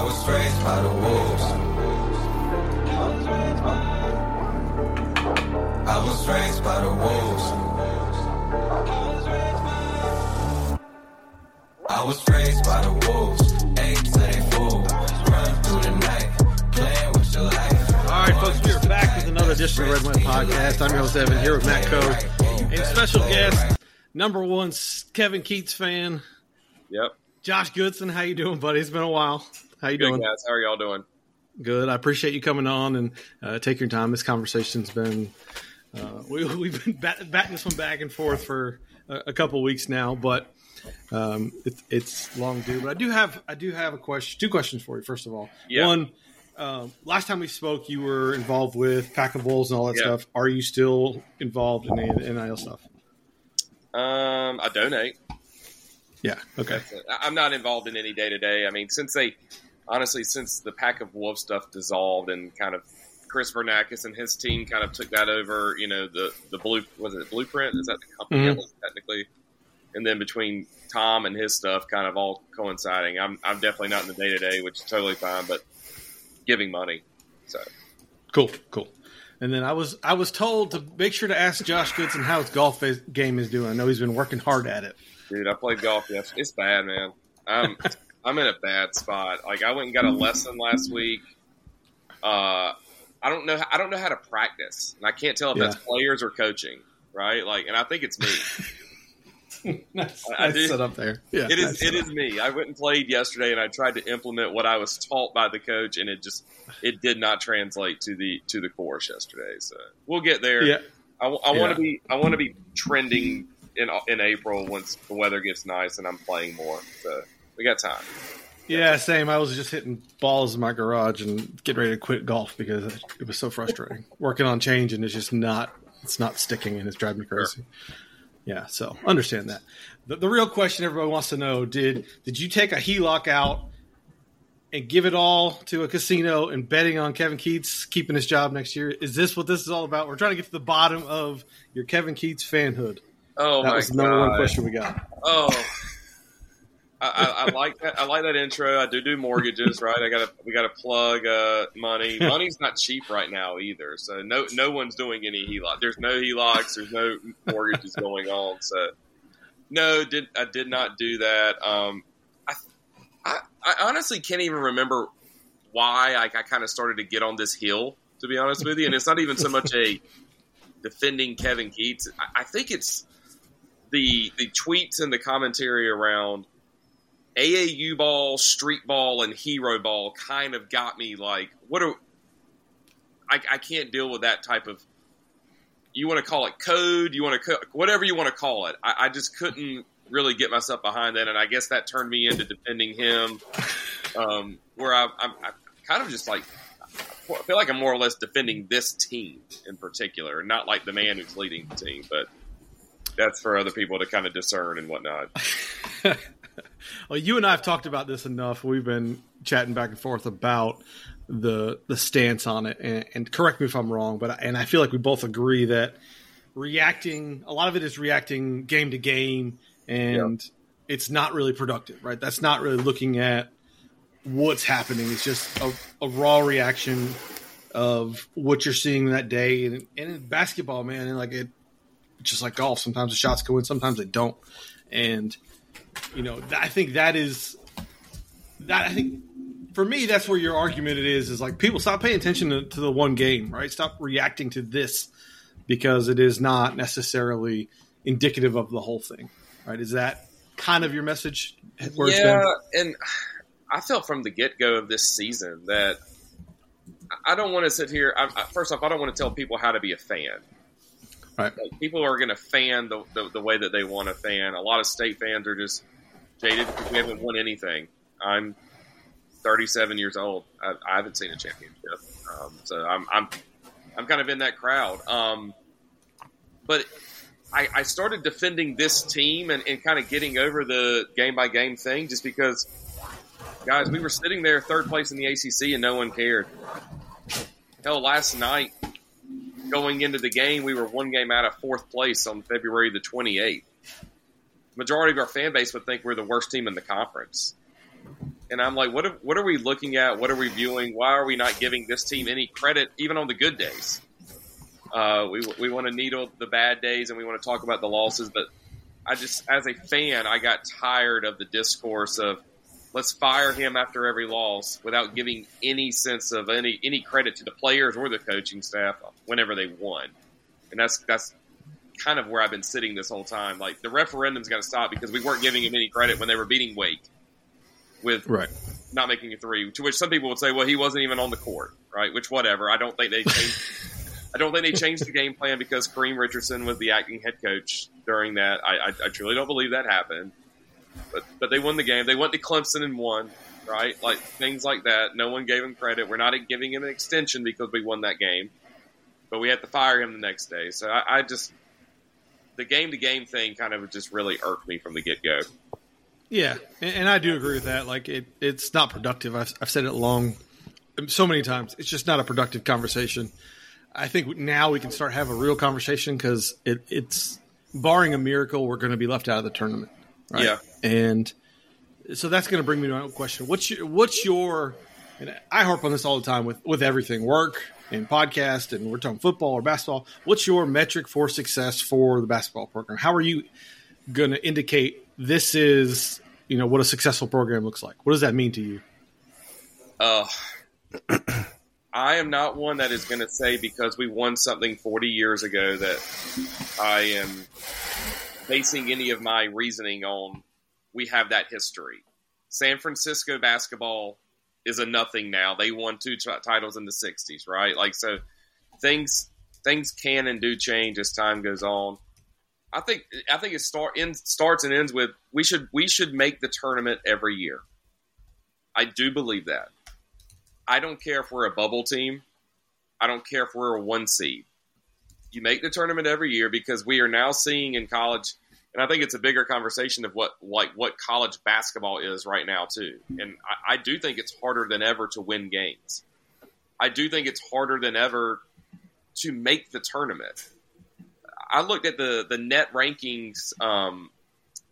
I was raised by the wolves. I was raised by the wolves. I was raised by the wolves. Eight to they fool. Run through the night. Playing with your life. All right, folks, we're back with another edition of Red White Podcast. I'm your host, Evan, here with Matt Coe. And special guest, number one Kevin Keatts fan, Yep. Josh Goodson. How you doing, buddy? It's been a while. How you Good doing? guys. How are y'all doing? Good. I appreciate you coming on and uh, taking your time. This conversation's been uh, we, we've been bat- batting this one back and forth for a, a couple weeks now, but um, it, it's long due. But I do have I do have a question, two questions for you. First of all, Yeah. one. Um, last time we spoke, you were involved with Pack of Wolves and all that Yeah. stuff. Are you still involved in any of the NIL stuff? Um, I donate. Yeah. Okay. I'm not involved in any day to day. I mean, since they, honestly, since the pack of wolf stuff dissolved and kind of Chris Vernakis and his team kind of took that over. You know, the the blue was it Blueprint? Is that the company Mhm. was technically? And then between Tom and his stuff, kind of all coinciding. I'm I'm definitely not in the day to day, which is totally fine. But giving money, so Cool. Cool. And then I was I was told to make sure to ask Josh Goodson how his golf is- game is doing. I know he's been working hard at it. Dude, I played golf. Yes, it's bad, man. I'm I'm in a bad spot. Like I went and got a lesson last week. Uh, I don't know. I don't know how to practice, and I can't tell if that's players or coaching. Right? Like, and I think it's me. nice, I- I nice set up there. Yeah, It is. nice It is me. I went and played yesterday, and I tried to implement what I was taught by the coach, and it just it did not translate to the to the course yesterday. So we'll get there. Yeah, I, want Yeah. to be I want to be trending in in April once the weather gets nice and I'm playing more. So we got time. yeah, same. I was just hitting balls in my garage and getting ready to quit golf because it was so frustrating. Working on change and it's just not it's not sticking and it's driving me crazy. Yeah, so understand that. The, the real question everybody wants to know did did you take a HELOC out and give it all to a casino and betting on Kevin Keatts keeping his job next year? Is this what this is all about? We're trying to get to the bottom of your Kevin Keatts fanhood. Oh that my was the number one question we got. Oh, I, I, like that. I like that intro. I do do mortgages, right? I got to we got to plug uh, money. Money's not cheap right now either, so no no one's doing any HELOC. There's no HELOCs. There's no mortgages going on. So no, did I did not do that. Um, I, I I honestly can't even remember why I, I kind of started to get on this hill. To be honest with you, and it's not even so much a defending Kevin Keatts. I, I think it's the the tweets and the commentary around AAU ball, street ball, and hero ball kind of got me like, what are I, I can't deal with that type of. You want to call it code, you want to co- whatever you want to call it. I, I just couldn't really get myself behind that, and I guess that turned me into defending him. Um, where I, I'm, kind of just like I feel like I'm more or less defending this team in particular, not like the man who's leading the team, but that's for other people to kind of discern and whatnot. well, you and I have talked about this enough. We've been chatting back and forth about the the stance on it, and, and correct me if I'm wrong, but I- and I feel like we both agree that reacting a lot of it is reacting game to game, and it's not really productive, right? That's not really looking at what's happening. It's just a, a raw reaction of what you're seeing that day, and, and in basketball, man, and like it, just like golf. Sometimes the shots go in, sometimes they don't, and you know, I think that is that. I think for me, that's where your argument it is. Is like people stop paying attention to, to the one game, right? Stop reacting to this because it is not necessarily indicative of the whole thing, right? Is that kind of your message? Yeah, and I felt from the get go of this season that I don't want to sit here. I, first off, I don't want to tell people how to be a fan. Right. Like, people are going to fan the, the, the way that they want to fan. A lot of state fans are just jaded because we haven't won anything. I'm 37 years old. I, I haven't seen a championship, um, so I'm, I'm I'm kind of in that crowd. Um, but I, I started defending this team and, and kind of getting over the game by game thing just because, guys, we were sitting there third place in the ACC and no one cared. Hell, last night going into the game, we were one game out of fourth place on February the 28th. Majority of our fan base would think we're the worst team in the conference. And I'm like, what are, what are we looking at? What are we viewing? Why are we not giving this team any credit, even on the good days? Uh, we we want to needle the bad days and we want to talk about the losses, but I just, as a fan, I got tired of the discourse of let's fire him after every loss without giving any sense of any any credit to the players or the coaching staff whenever they won. And that's that's kind of where I've been sitting this whole time. Like the referendum's got to stop because we weren't giving him any credit when they were beating Wake with Right. not making a three. To which some people would say, "Well, he wasn't even on the court." Right? Which whatever. I don't think they changed. I don't think they changed the game plan because Kareem Richardson was the acting head coach during that. I, I, I truly don't believe that happened. But but they won the game. They went to Clemson and won. Right? Like things like that. No one gave him credit. We're not giving him an extension because we won that game. But we had to fire him the next day. So I, I just the game to game thing kind of just really irked me from the get go. Yeah, and, and I do agree with that. Like it, it's not productive. I've, I've said it long, so many times. It's just not a productive conversation. I think now we can start have a real conversation because it, it's barring a miracle, we're going to be left out of the tournament. Right? Yeah. And so that's going to bring me to my own question. What's your what's your? And I harp on this all the time with with everything work and podcast, and we're talking football or basketball. What's your metric for success for the basketball program? How are you going to indicate this is you know what a successful program looks like? What does that mean to you? Uh, I am not one that is going to say because we won something 40 years ago that I am basing any of my reasoning on we have that history. San Francisco basketball is a nothing now. They won two t- titles in the 60s, right? Like so things things can and do change as time goes on. I think I think it start in, starts and ends with we should we should make the tournament every year. I do believe that. I don't care if we're a bubble team. I don't care if we're a one seed. You make the tournament every year because we are now seeing in college, and I think it's a bigger conversation of what like what college basketball is right now too. And I, I do think it's harder than ever to win games. I do think it's harder than ever to make the tournament. I looked at the the net rankings um,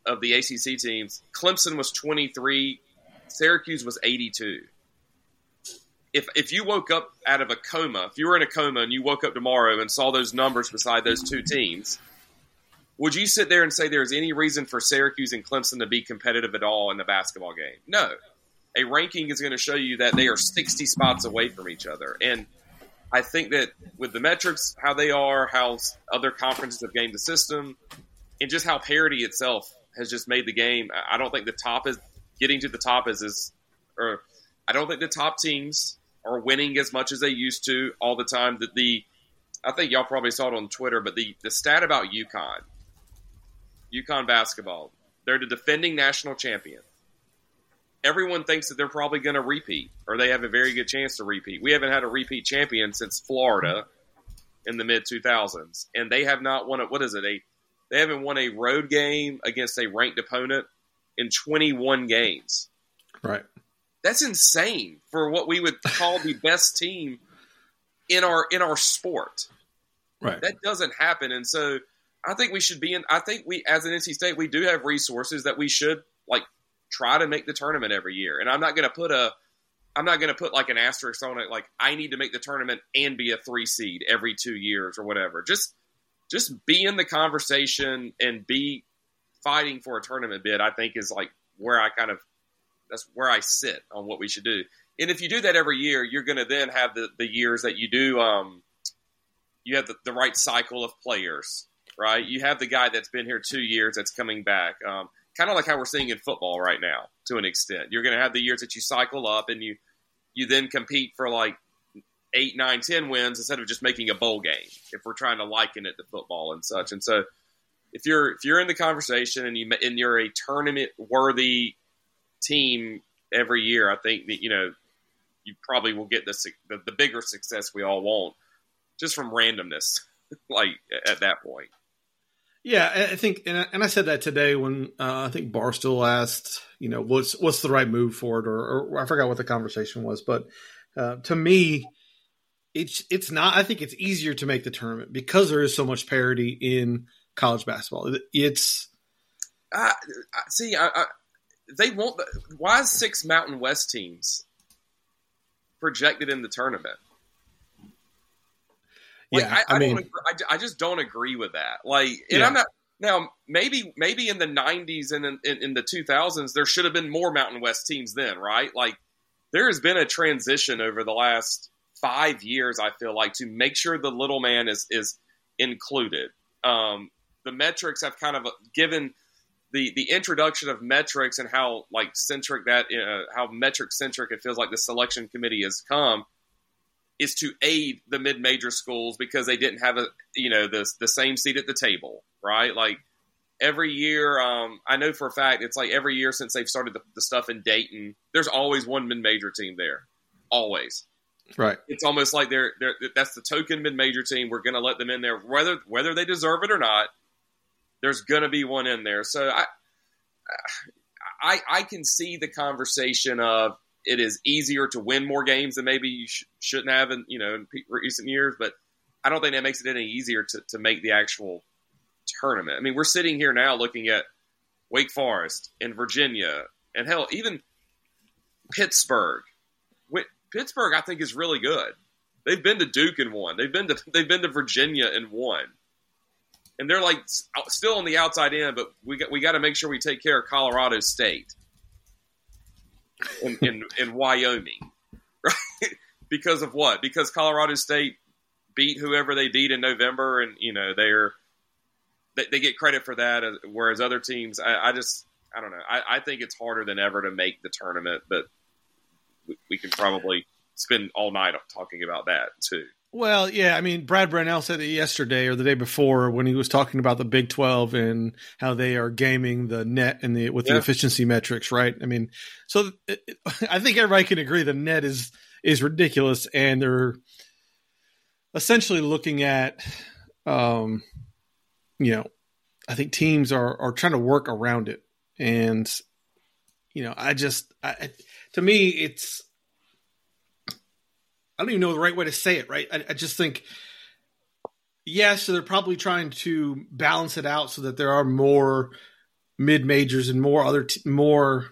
of the ACC teams. Clemson was twenty three, Syracuse was eighty two if if you woke up out of a coma, if you were in a coma and you woke up tomorrow and saw those numbers beside those two teams, would you sit there and say there's any reason for Syracuse and Clemson to be competitive at all in the basketball game? No. A ranking is going to show you that they are 60 spots away from each other. And I think that with the metrics, how they are, how other conferences have gained the system, and just how parity itself has just made the game, I don't think the top is getting to the top is, is or I don't think the top teams are winning as much as they used to all the time. That the I think y'all probably saw it on Twitter, but the the stat about UConn, UConn basketball, they're the defending national champion. Everyone thinks that they're probably going to repeat, or they have a very good chance to repeat. We haven't had a repeat champion since Florida in the mid 2000s, and they have not won a what is it a they haven't won a road game against a ranked opponent in 21 games. Right. That's insane for what we would call the best team in our in our sport. Right. That doesn't happen, and so I think we should be in. I think we, as an NC State, we do have resources that we should like try to make the tournament every year. And I'm not going to put a, I'm not going to put like an asterisk on it. Like I need to make the tournament and be a three seed every two years or whatever. Just, just be in the conversation and be fighting for a tournament bid. I think is like where I kind of, that's where I sit on what we should do. And if you do that every year, you're going to then have the, the years that you do. Um, you have the, the right cycle of players, right? You have the guy that's been here two years that's coming back. Um, kind of like how we're seeing in football right now, to an extent. You're going to have the years that you cycle up and you you then compete for like eight, nine, ten wins instead of just making a bowl game. If we're trying to liken it to football and such, and so if you're if you're in the conversation and you and you're a tournament worthy team every year, I think that you know you probably will get the the, the bigger success we all want just from randomness, like at that point. Yeah, I think, and I, and I said that today when uh, I think Barstool asked, you know, what's what's the right move for it, or, or I forgot what the conversation was, but uh, to me, it's it's not. I think it's easier to make the tournament because there is so much parity in college basketball. It's uh, see, I, I, they won't. Why six Mountain West teams projected in the tournament? Like, yeah, I, I, I mean, don't. Agree, I, I just don't agree with that. Like, and Yeah. I'm not now. Maybe, maybe in the '90s and in, in, in the 2000s, there should have been more Mountain West teams then, right? Like, there has been a transition over the last five years. I feel like to make sure the little man is is included. Um, the metrics have kind of given the the introduction of metrics and how like centric that uh, how metric centric it feels like the selection committee has come is to aid the mid major schools because they didn't have a you know the the same seat at the table, right? Like every year, um, I know for a fact it's like every year since they've started the, the stuff in Dayton, there's always one mid major team there, always. right. It's almost like they're, they're that's the token mid major team. We're going to let them in there, whether whether they deserve it or not. There's going to be one in there, so I, I I can see the conversation of it is easier to win more games than maybe you sh- shouldn't have in you know in pe- recent years, but I don't think that makes it any easier to, to make the actual tournament. I mean, we're sitting here now looking at Wake Forest and Virginia, and hell, even Pittsburgh. Pittsburgh, I think, is really good. They've been to Duke and won. They've been to they've been to Virginia and won. And they're like still on the outside in, but we got we got to make sure we take care of Colorado State in, in, in Wyoming, right? because of what? Because Colorado State beat whoever they beat in November, and you know they're they, they get credit for that, uh, whereas other teams, I, I just I don't know. I, I think it's harder than ever to make the tournament, but we, we can probably spend all night talking about that too. Well, yeah, I mean, Brad Brownell said it yesterday or the day before when he was talking about the Big Twelve and how they are gaming the net and the with the efficiency metrics, right? I mean, so it, it- I think everybody can agree the net is is ridiculous, and they're essentially looking at, um, you know, I think teams are are trying to work around it, and you know, I just, I, to me, it's I don't even know the right way to say it, right? I, I just think, yes, so they're probably trying to balance it out so that there are more mid majors and more other, t- more,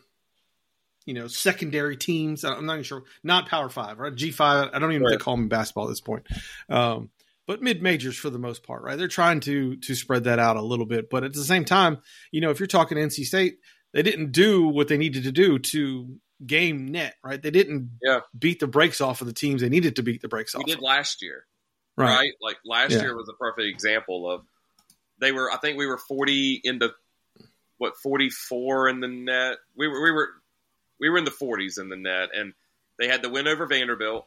you know, secondary teams. I'm not even sure, not Power Five, right? G5. I don't even Right. think call them basketball at this point. Um, but mid majors for the most part, right? They're trying to to spread that out a little bit, but at the same time, you know, if you're talking NC State, they didn't do what they needed to do to game net, right? They didn't Yeah. beat the brakes off of the teams they needed to beat the brakes We off. We did of. last year, Right. right? Like last Yeah. year was a perfect example of they were. I think we were forty in the what forty four in the net. We were we were we were in the forties in the net, and they had the win over Vanderbilt.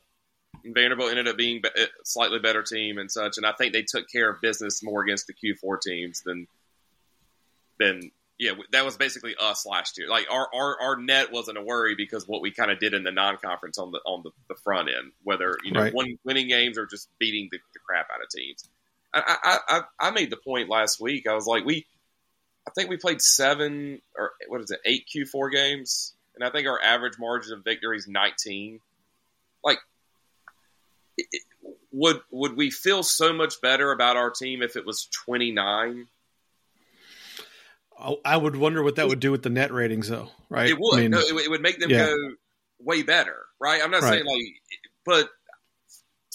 And Vanderbilt ended up being a slightly better team and such, and I think they took care of business more against the Q four teams than than yeah. That was basically us last year. Like our our, our net wasn't a worry because what we kind of did in the non conference on the on the, the front end, whether you know Right. win, winning games or just beating the, the crap out of teams. I, I, I, I made the point last week. I was like, we, I think we played seven or what is it, eight Q four games, and I think our average margin of victory is nineteen. Like, it- would would we feel so much better about our team if it was twenty nine? I- I would wonder what that would do with the net ratings, though. Right? It would. I mean, no, it, would- it would make them Yeah. go way better, right? I'm not Right. saying like, but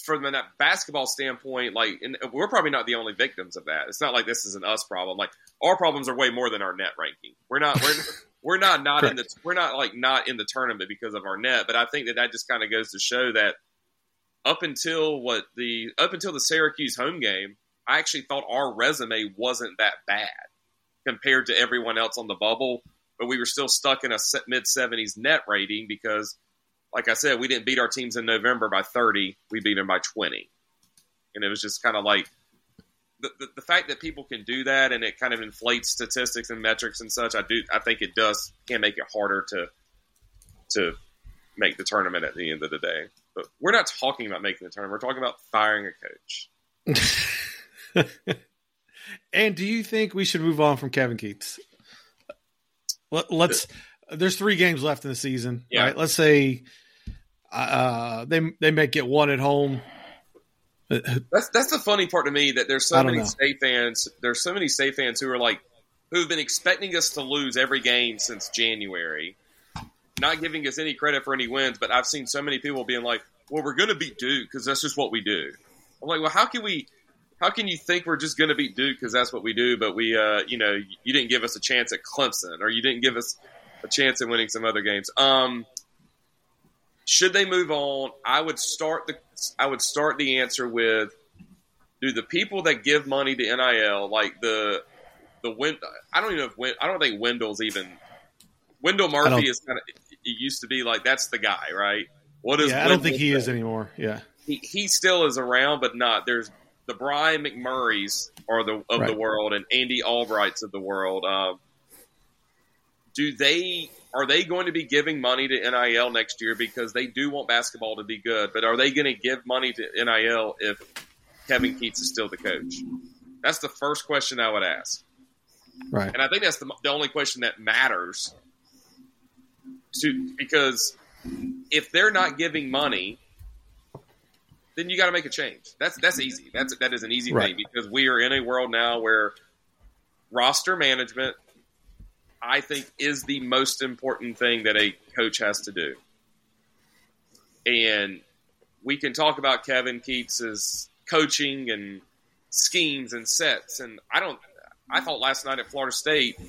from a uh, basketball standpoint, like, and we're probably not the only victims of that. It's not like this is an us problem. Like, our problems are way more than our net ranking. We're not. We're we're not not in the. We're not like not in the tournament because of our net. But I think that that just kind of goes to show that up until what the up until the Syracuse home game, I actually thought our resume wasn't that bad compared to everyone else on the bubble but we were still stuck in a mid 70s net rating because, like I said, we didn't beat our teams in November by 30. We beat them by 20. And it was just kind of like the, the, the fact that people can do that and it kind of inflates statistics and metrics and such. I do. I think it does can make it harder to to make the tournament at the end of the day. But we're not talking about making the tournament. We're talking about firing a coach. and do you think we should move on from Kevin Keatts? Let, let's. There's three games left in the season, Yeah. right? Let's say uh, they they may get one at home. That's that's the funny part to me that there's so many know. state fans. There's so many state fans who are like, who've been expecting us to lose every game since January, not giving us any credit for any wins. But I've seen so many people being like, "Well, we're going to beat Duke because that's just what we do." I'm like, "Well, how can we?" How can you think we're just going to beat Duke because that's what we do? But we, uh, you know, you didn't give us a chance at Clemson, or you didn't give us a chance at winning some other games. Um, should they move on? I would start the I would start the answer with do the people that give money to NIL like the the Win I don't even know if Win, I don't think Wendell's even Wendell Murphy is kind of it used to be like that's the guy, right? What is yeah, I don't think he say? is anymore. Yeah. He he still is around but not. There's the Brian McMurrays are the of right. the world and Andy Albrights of the world. Um, do they are they going to be giving money to NIL next year because they do want basketball to be good? But are they going to give money to NIL if Kevin Keatts is still the coach? That's the first question I would ask. Right. And I think that's the, the only question that matters to because if they're not giving money, then you got to make a change. That's that's easy. That's that is an easy right. thing because we are in a world now where roster management I think is the most important thing that a coach has to do. And we can talk about Kevin Keatts's coaching and schemes and sets. And I don't, I thought last night at Florida State,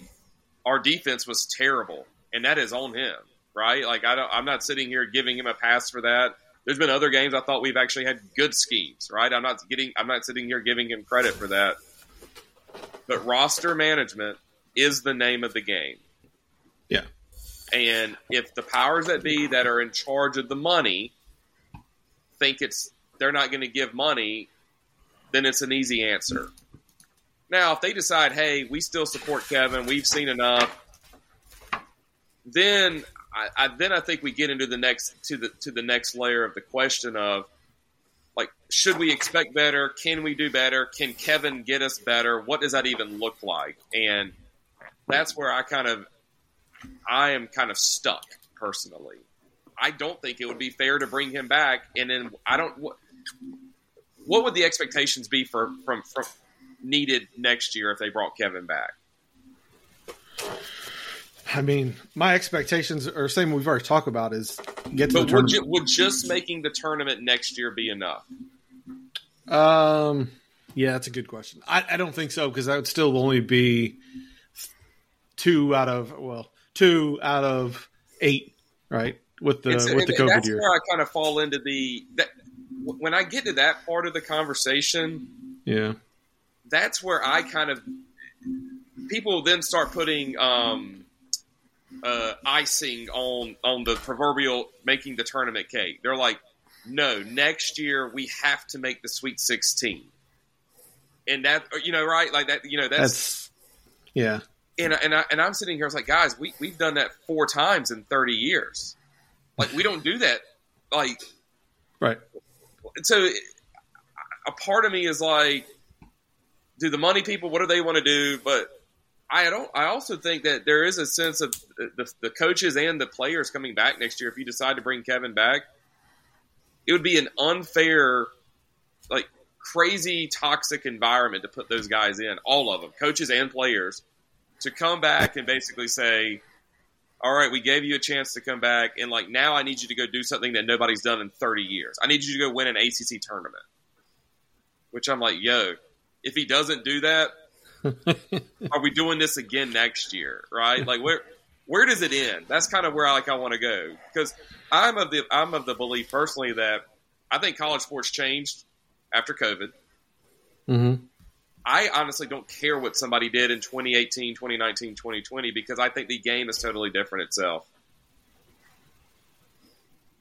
our defense was terrible, and that is on him, right? Like I don't, I'm not sitting here giving him a pass for that. There's been other games I thought we've actually had good schemes, right? I'm not getting, I'm not sitting here giving him credit for that. But roster management is the name of the game. Yeah. And if the powers that be that are in charge of the money think it's they're not going to give money, then it's an easy answer. Now, if they decide, hey, we still support Kevin, we've seen enough, then I, I, then I think we get into the next to the to the next layer of the question of like, should we expect better? Can we do better? Can Kevin get us better? What does that even look like? And that's where I kind of I am kind of stuck personally. I don't think it would be fair to bring him back, and then I don't. What, what would the expectations be for from from needed next year if they brought Kevin back? I mean, my expectations are same we've already talked about is get to but the tournament. Would, would just making the tournament next year be enough? Um, yeah, that's a good question. I, I don't think so because that would still only be two out of well, two out of eight, right? With the it's, with the COVID that's year. where I kind of fall into the that when I get to that part of the conversation. Yeah, that's where I kind of people then start putting um, uh, icing on on the proverbial making the tournament cake. They're like, no, next year we have to make the Sweet Sixteen, and that you know right like that you know that's, that's yeah and and, I, and I'm sitting here. I was like, guys, we we've done that four times in 30 years. Like we don't do that. Like, right. So, a part of me is like, do the money people? What do they want to do? But I don't. I also think that there is a sense of the, the coaches and the players coming back next year. If you decide to bring Kevin back, it would be an unfair, like crazy toxic environment to put those guys in. All of them, coaches and players to come back and basically say, all right, we gave you a chance to come back, and like now I need you to go do something that nobody's done in 30 years. I need you to go win an ACC tournament. Which I'm like, yo, if he doesn't do that, are we doing this again next year? Right? Like where where does it end? That's kind of where I like I want to go because I'm of the I'm of the belief personally that I think college sports changed after COVID. Mm-hmm. I honestly don't care what somebody did in 2018, 2019, 2020 because I think the game is totally different itself.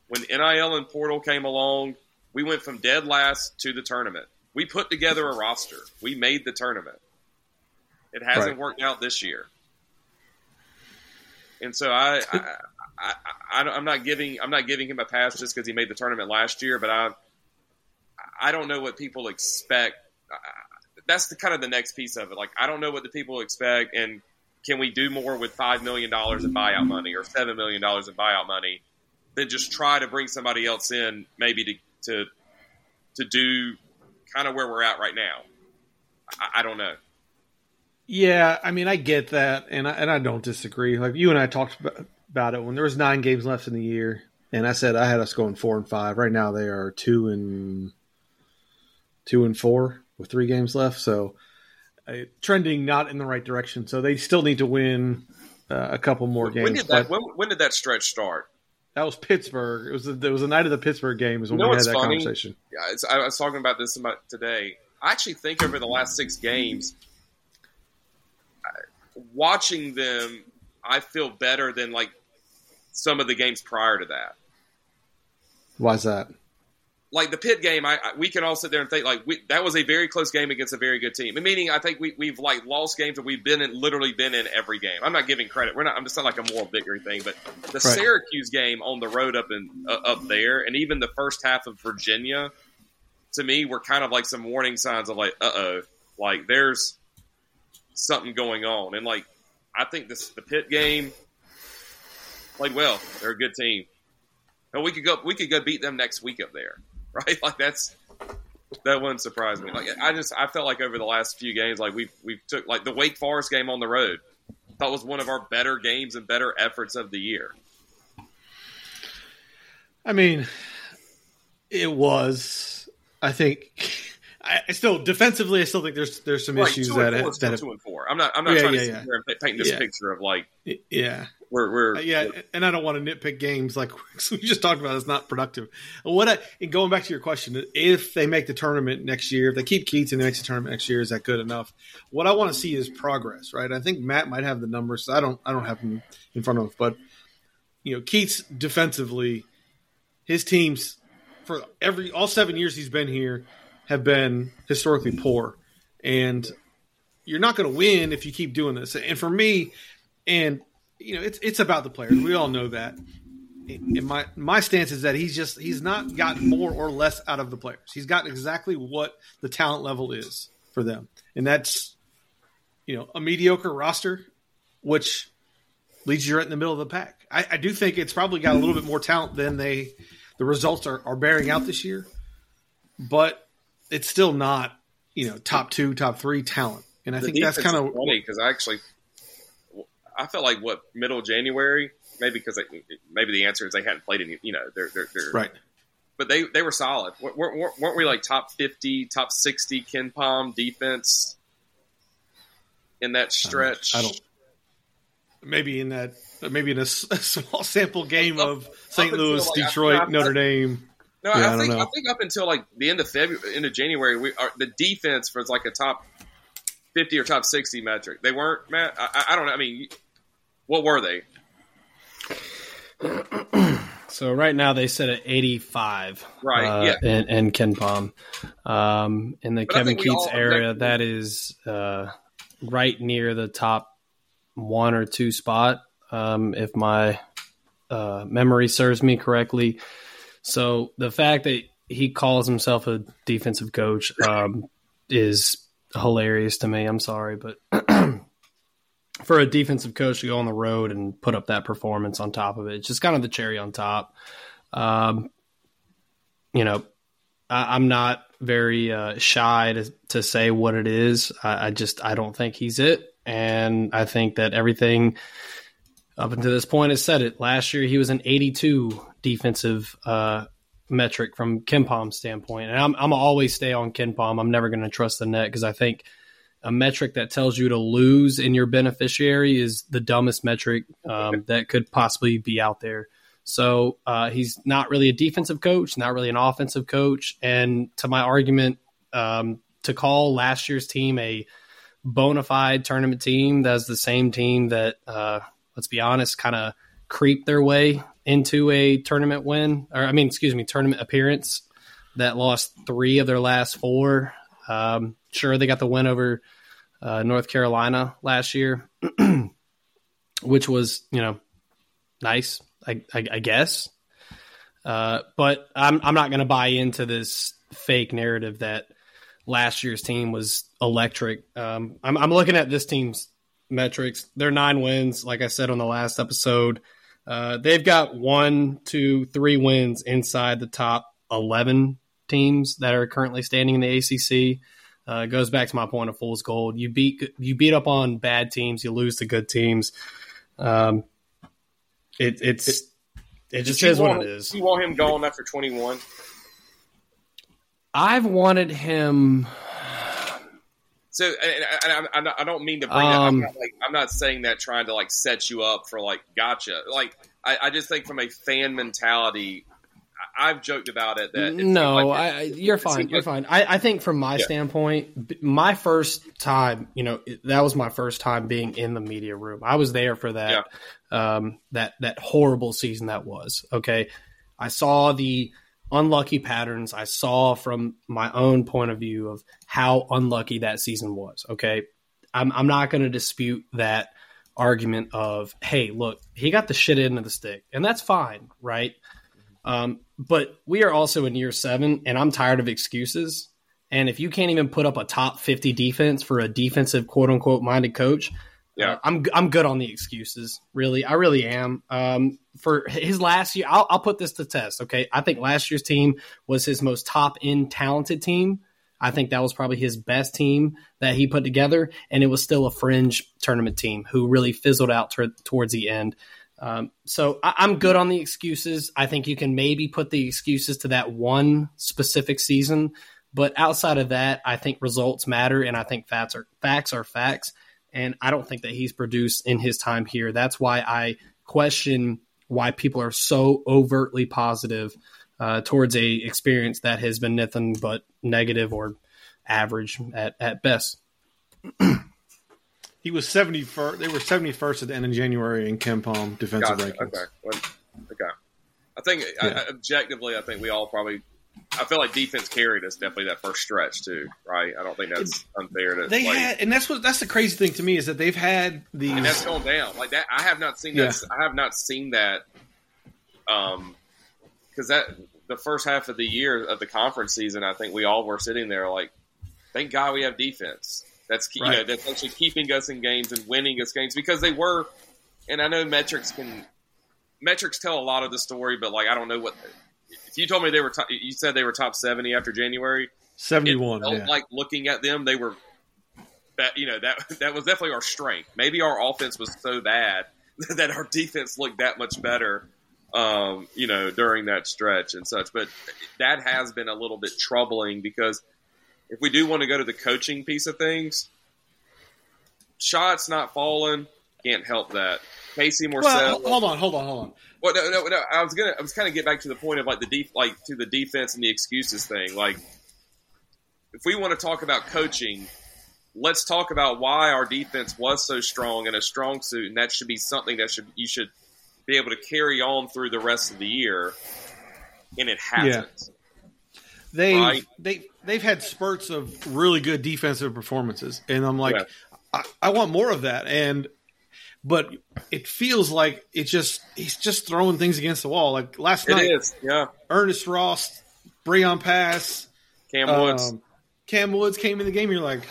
When NIL and Portal came along, we went from dead last to the tournament. We put together a roster. We made the tournament. It hasn't right. worked out this year. And so I, I, I, I, am not giving I'm not giving him a pass just because he made the tournament last year, but I I don't know what people expect that's the kind of the next piece of it. Like, I don't know what the people expect, and can we do more with five million dollars in buyout money or seven million dollars in buyout money than just try to bring somebody else in, maybe to to to do kind of where we're at right now? I, I don't know. Yeah, I mean, I get that, and I, and I don't disagree. Like you and I talked about it when there was nine games left in the year, and I said I had us going four and five. Right now, they are two and two and four with three games left, so uh, trending not in the right direction. So they still need to win uh, a couple more games. When did that when, when did that stretch start? That was Pittsburgh. It was the, it was the night of the Pittsburgh game. Is when You know we had that funny? conversation. Yeah, it's, I was talking about this about today. I actually think over the last six games, watching them, I feel better than like some of the games prior to that. Why's that? Like the pit game, I, I we can all sit there and think like we, that was a very close game against a very good team. Meaning, I think we, we've like lost games that we've been in, literally been in every game. I'm not giving credit. We're not. I'm just not like a moral victory thing. But the Syracuse game on the road up in uh, up there, and even the first half of Virginia, to me, were kind of like some warning signs of like, uh oh, like there's something going on. And like, I think this the pit game played well. They're a good team. And we could go we could go beat them next week up there, right? Like that's that wouldn't surprise me. Like I just I felt like over the last few games, like we we took like the Wake Forest game on the road. Thought was one of our better games and better efforts of the year. I mean, it was. I think. I still defensively, I still think there's there's some Right, issues that four that have, two and four. I'm not I'm not Yeah, trying yeah, to yeah. sit here and paint this Yeah. picture of like yeah. we're we're Uh, yeah, and I don't want to nitpick games like we just talked about. It's not productive. What I, and going back to your question, if they make the tournament next year, if they keep Keatts and they make the tournament next year, is that good enough? What I want to see is progress, right? I think Matt might have the numbers. I don't. I don't have them in front of, but you know, Keatts defensively, his teams for every all seven years he's been here have been historically poor, and you're not going to win if you keep doing this. And for me, and you know, it's it's about the players. We all know that. And my my stance is that he's just he's not gotten more or less out of the players. He's got exactly what the talent level is for them, and that's you know a mediocre roster, which leads you right in the middle of the pack. I, I do think it's probably got a little bit more talent than they the results are, are bearing out this year, but it's still not you know top two, top three talent. And I the think that's kind of funny because I actually I felt like what middle of January maybe because maybe the answer is they hadn't played any you know they're they're, they're right. but they they were solid. Weren't, weren't, weren't we like top fifty, top sixty KenPom defense in that uh, stretch? I don't. Maybe in that, maybe in a, s- a small sample game of St. Louis, like, I- Detroit, I- Notre Dame. No, Yeah, I I think know. I think up until like the end of February, end of January, we are, the defense was like a top fifty or top sixty metric. They weren't, Matt. I, I- I don't know. I mean, what were they? So right now they sit at 85. Right, uh, yeah. And, and KenPom. Um, in the But Kevin Keatts all- area, that is uh, right near the top one or two spot, um, if my uh, memory serves me correctly. So the fact that he calls himself a defensive coach um, is hilarious to me. I'm sorry, but for a defensive coach to go on the road and put up that performance on top of it, it's just kind of the cherry on top. Um, you know, I, I'm not very uh, shy to, to say what it is. I, I just I don't think he's it, and I think that everything up until this point has said it. Last year he was an 82 defensive uh, metric from KenPom's standpoint, and I'm I'm always stay on KenPom. I'm never going to trust the net because I think a metric that tells you to lose in your beneficiary is the dumbest metric um, that could possibly be out there. So uh, he's not really a defensive coach, not really an offensive coach. And to my argument, um, to call last year's team a bona fide tournament team, that's the same team that, uh, let's be honest, kind of creeped their way into a tournament win, or I mean, excuse me, tournament appearance that lost three of their last four. Um, sure, they got the win over uh, North Carolina last year, which was, you know, nice, I, I, I guess. Uh, but I'm I'm not going to buy into this fake narrative that last year's team was electric. Um, I'm I'm looking at this team's metrics. They're nine wins, like I said on the last episode. Uh, they've got one, two, three wins inside the top eleven teams that are currently standing in the ACC. Uh, goes back to my point of fool's gold. You beat you beat up on bad teams, you lose to good teams. Um, it, it's it, it just You is what it is. You want him gone after 21? I've wanted him. So, and, and, I, I don't mean to bring that. I'm Um, not, like, I'm not saying that trying to like set you up for like gotcha. Like, I, I just think from a fan mentality, I've joked about it that it no, like- I, I, you're fine. You're like- fine. I, I think from my Yeah. standpoint, my first time, you know, that was my first time being in the media room. I was there for that, um, that that horrible season that was. Okay, I saw the unlucky patterns. I saw from my own point of view of how unlucky that season was. Okay, I'm I'm not going to dispute that argument of hey, look, he got the shit end of the stick, and that's fine, right? Um, but we are also in year seven, and I'm tired of excuses. And if you can't even put up a top 50 defense for a defensive quote unquote minded coach, Yeah. uh, I'm I'm good on the excuses. Really, I really am. Um, for his last year, I'll, I'll put this to test. Okay, I think last year's team was his most top end talented team. I think that was probably his best team that he put together, and it was still a fringe tournament team who really fizzled out tor- towards the end. Um, so I, I'm good on the excuses. I think you can maybe put the excuses to that one specific season, but outside of that, I think results matter, and I think facts are facts are facts. And I don't think that he's produced in his time here. That's why I question why people are so overtly positive uh, towards a experience that has been nothing but negative or average at, at best. He was seventy first. They were seventy first at the end of January in KenPom defensive Gotcha. rankings. Okay. Well, okay. I think Yeah. I, objectively, I think we all probably. I feel like defense carried us definitely that first stretch too, right? I don't think that's unfair to They like, had, and that's what that's the crazy thing to me is that they've had these. and that's going down like that. I have not seen that. I have not seen that. Um, because that the first half of the year of the conference season, I think we all were sitting there like, thank God we have defense. That's you know that's actually keeping us in games and winning us games because they were. And I know metrics can metrics tell a lot of the story, but like I don't know what. You told me they were, top, you said they were top seventy after January. Seventy one. Yeah. like looking at them, they were that you know that that was definitely our strength. Maybe our offense was so bad that our defense looked that much better, um, you know, during that stretch and such. But that has been a little bit troubling because if we do want to go to the coaching piece of things, shots not falling can't help that. Casey Morsell. well, hold on, hold on, hold on. Well, no, no, no. I was gonna, I was kind of get back to the point of like the deep, like to the defense and the excuses thing. Like, if we want to talk about coaching, let's talk about why our defense was so strong and a strong suit, and that should be something that should you should be able to carry on through the rest of the year. And it hasn't. They Right. they they've had spurts of really good defensive performances, and I'm like, Yeah. I, I want more of that. And but it feels like it's just he's just throwing things against the wall. Like last It night, is. Yeah. Ernest Ross, Breon Pass, Kam Woods. um, Kam Woods came in the game. You're like,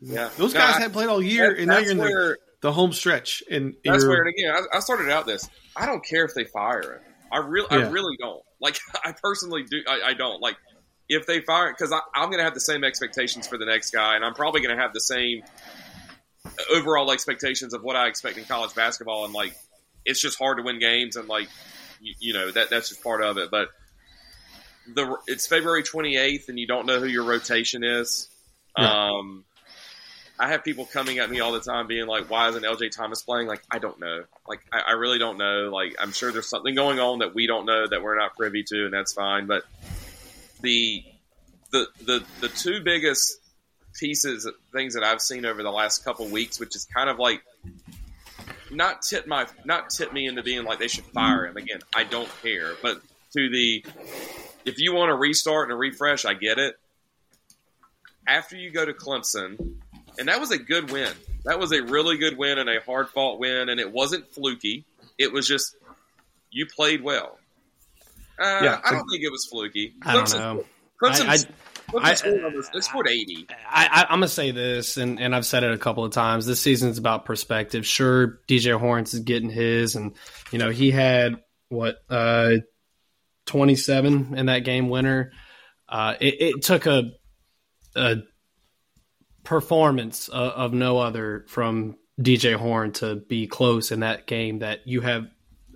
yeah. those No, guys I- hadn't played all year, that- and now you're in the, where- the home stretch. And That's where, and again, I, I started out this. I don't care if they fire him. I really, I really don't. Like, I personally do. I, I don't like if they fire because I'm going to have the same expectations for the next guy, and I'm probably going to have the same overall expectations of what I expect in college basketball. And like, it's just hard to win games, and like, you, you know, that that's just part of it. But the it's February 28th, and you don't know who your rotation is. Yeah. Um, I have people coming at me all the time being like, why isn't LJ Thomas playing? Like, I don't know. Like, I, I really don't know. Like, I'm sure there's something going on that we don't know that we're not privy to, and that's fine. But the the the the two biggest pieces things that I've seen over the last couple weeks, which is kind of like not tip my not tip me into being like they should fire him again. I don't care, but to the if you want to restart and a refresh, I get it. After you go to Clemson, and that was a good win. That was a really good win and a hard fought win, and it wasn't fluky. It was just you played well. Uh, Yeah. I don't think it was fluky. I don't Clemson- know. Clemson, I- I- I- they scored eighty. I, I, I'm gonna say this, and, and I've said it a couple of times. This season's about perspective. Sure, DJ Horns is getting his, and you know he had what uh, 27 in that game winner. Uh, it, it took a, a performance of, of no other from DJ Horne to be close in that game that you have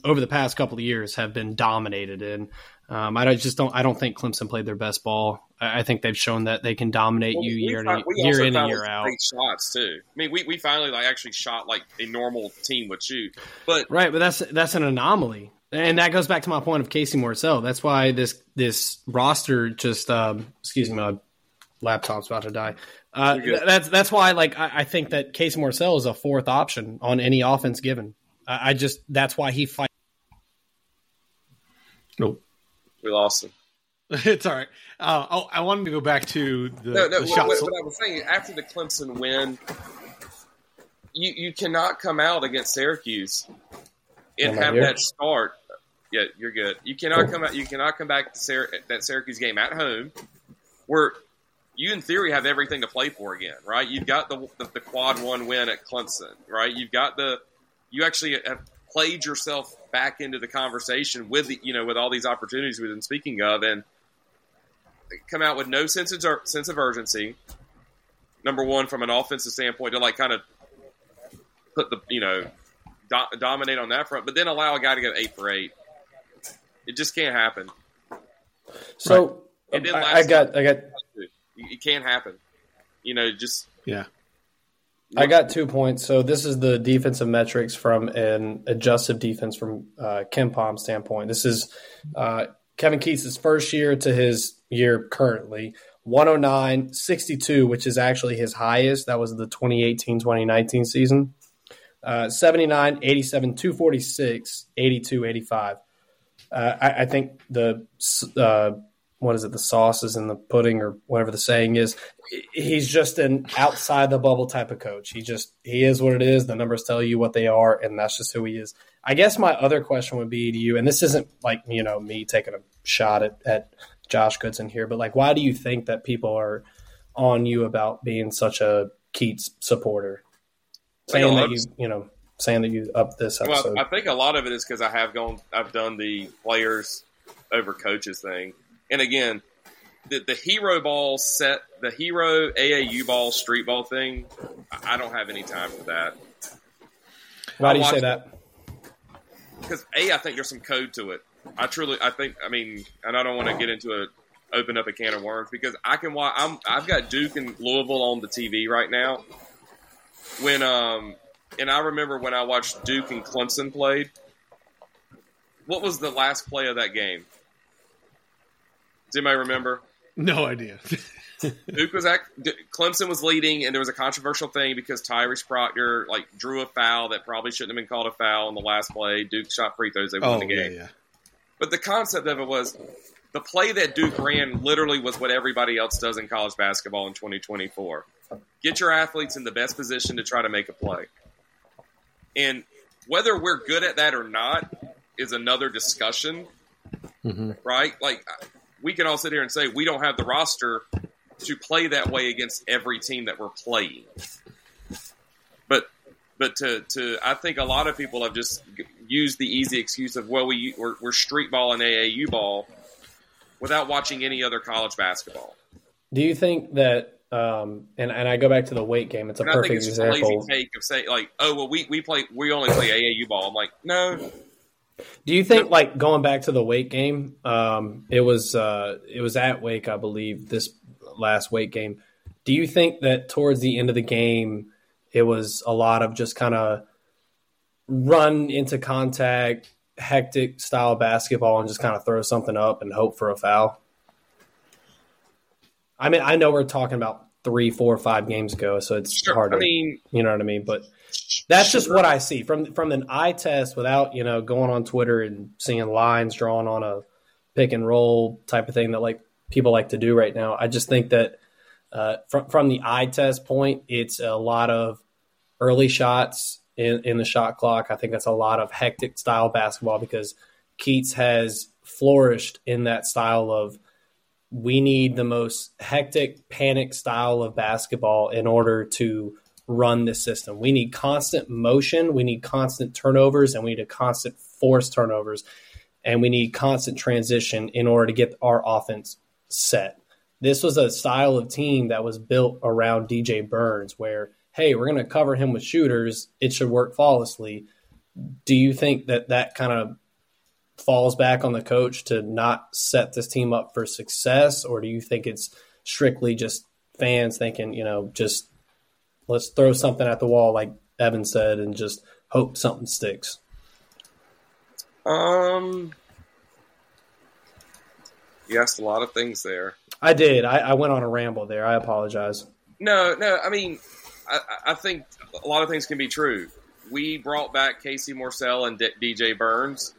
over the past couple of years have been dominated in. Um, I just don't. I don't think Clemson played their best ball. I, I think they've shown that they can dominate Well, you year, fin- in, year in and year out. Great shots too. I mean, we, we finally like actually shot like a normal team would shoot. But Right, but that's that's an anomaly, and that goes back to my point of Casey Morsell. That's why this this roster just um, excuse me, my laptop's about to die. Uh, that's that's why like I, I think that Casey Morsell is a fourth option on any offense given. I, I just that's why he fights. Nope. We lost him. it's all right. Uh, oh, I wanted to go back to the, No, no. the What, what, what I was saying after the Clemson win, you you cannot come out against Syracuse and Am have here? that start. Yeah, you're good. You cannot come out. You cannot come back to Syr- that Syracuse game at home, where you in theory have everything to play for again, right? You've got the the, the quad one win at Clemson, right? You've got the you actually have played yourself back into the conversation with the you know with all these opportunities we've been speaking of, and come out with no sense of sense of urgency. Number one, from an offensive standpoint, to like kind of put the you know do- dominate on that front, but then allow a guy to go eight for eight. It just can't happen. So It didn't I, I last got I got It it can't happen. You know, just Yeah. I got two points. So this is the defensive metrics from an adjusted defense from uh, KenPom's standpoint. This is uh, Kevin Keatts' first year to his year currently. 109, 62, which is actually his highest. That was the 2018 2019 season. Uh, 79, 87, 246, 82, 85. Uh, I, I think the uh, what is it? The sauce is in the pudding, or whatever the saying is. He's just an outside the bubble type of coach. He just he is what it is. The numbers tell you what they are, and that's just who he is. I guess my other question would be to you, and this isn't like you know me taking a shot at, at Josh Goodson here, but like, why do you think that people are on you about being such a Keatts supporter, saying that you you know saying that you up this episode? well, I think a lot of it is because I have gone, I've done the players over coaches thing, and again, the the hero ball set, the hero AAU ball, street ball thing. I don't have any time for that. why do you say that? because a I think there's some code to it. I truly I think I mean, and I don't want to get into a open up a can of worms because I can watch. I'm I've got Duke and Louisville on the TV right now. When um and I remember when I watched Duke and Clemson played. What was the last play of that game? Does anybody remember? No idea. Duke was at Clemson was leading, and there was a controversial thing because Tyrese Proctor like drew a foul that probably shouldn't have been called a foul on the last play. Duke shot free throws; they won oh, the game. yeah. But the concept of it was the play that Duke ran literally was what everybody else does in college basketball in 2024. Get your athletes in the best position to try to make a play. And whether we're good at that or not is another discussion, Mhm. right? Like we can all sit here and say we don't have the roster to play that way against every team that we're playing. But but to, to I think a lot of people have just used the easy excuse of well we we're, we're street ball and AAU ball without watching any other college basketball. Do you think that, um, and, and I go back to the weight game, it's a And I think perfect it's just a lazy example. take of saying like oh well we, we play we only play AAU ball. I'm like no Do you think, like, going back to the Wake game, um, it was uh, it was at Wake, I believe, this last Wake game. Do you think that towards the end of the game, it was a lot of just kind of run into contact, hectic style basketball and just kind of throw something up and hope for a foul? I mean, I know we're talking about three, four, five games ago, so it's sure. hard to, I mean you know what I mean? But that's just what I see from from an eye test without you know going on Twitter and seeing lines drawn on a pick and roll type of thing that like people like to do right now. I just think that uh, from from the eye test point, it's a lot of early shots in, in the shot clock. I think that's a lot of hectic style basketball because Keatts has flourished in that style of we need the most hectic panic style of basketball in order to run this system. We need constant motion, we need constant turnovers, and we need a constant force turnovers, and we need constant transition in order to get our offense set. this was a style of team that was built around DJ Burns, where hey, we're going to cover him with shooters. It should work flawlessly. Do you think that that kind of falls back on the coach to not set this team up for success, or do you think it's strictly just fans thinking, you know, just let's throw something at the wall, like Evan said, and just hope something sticks? Um, you asked a lot of things there. I did. I, I went on a ramble there. I apologize. No, no. I mean, I, I think a lot of things can be true. We brought back Casey Morsell and D- DJ Burns,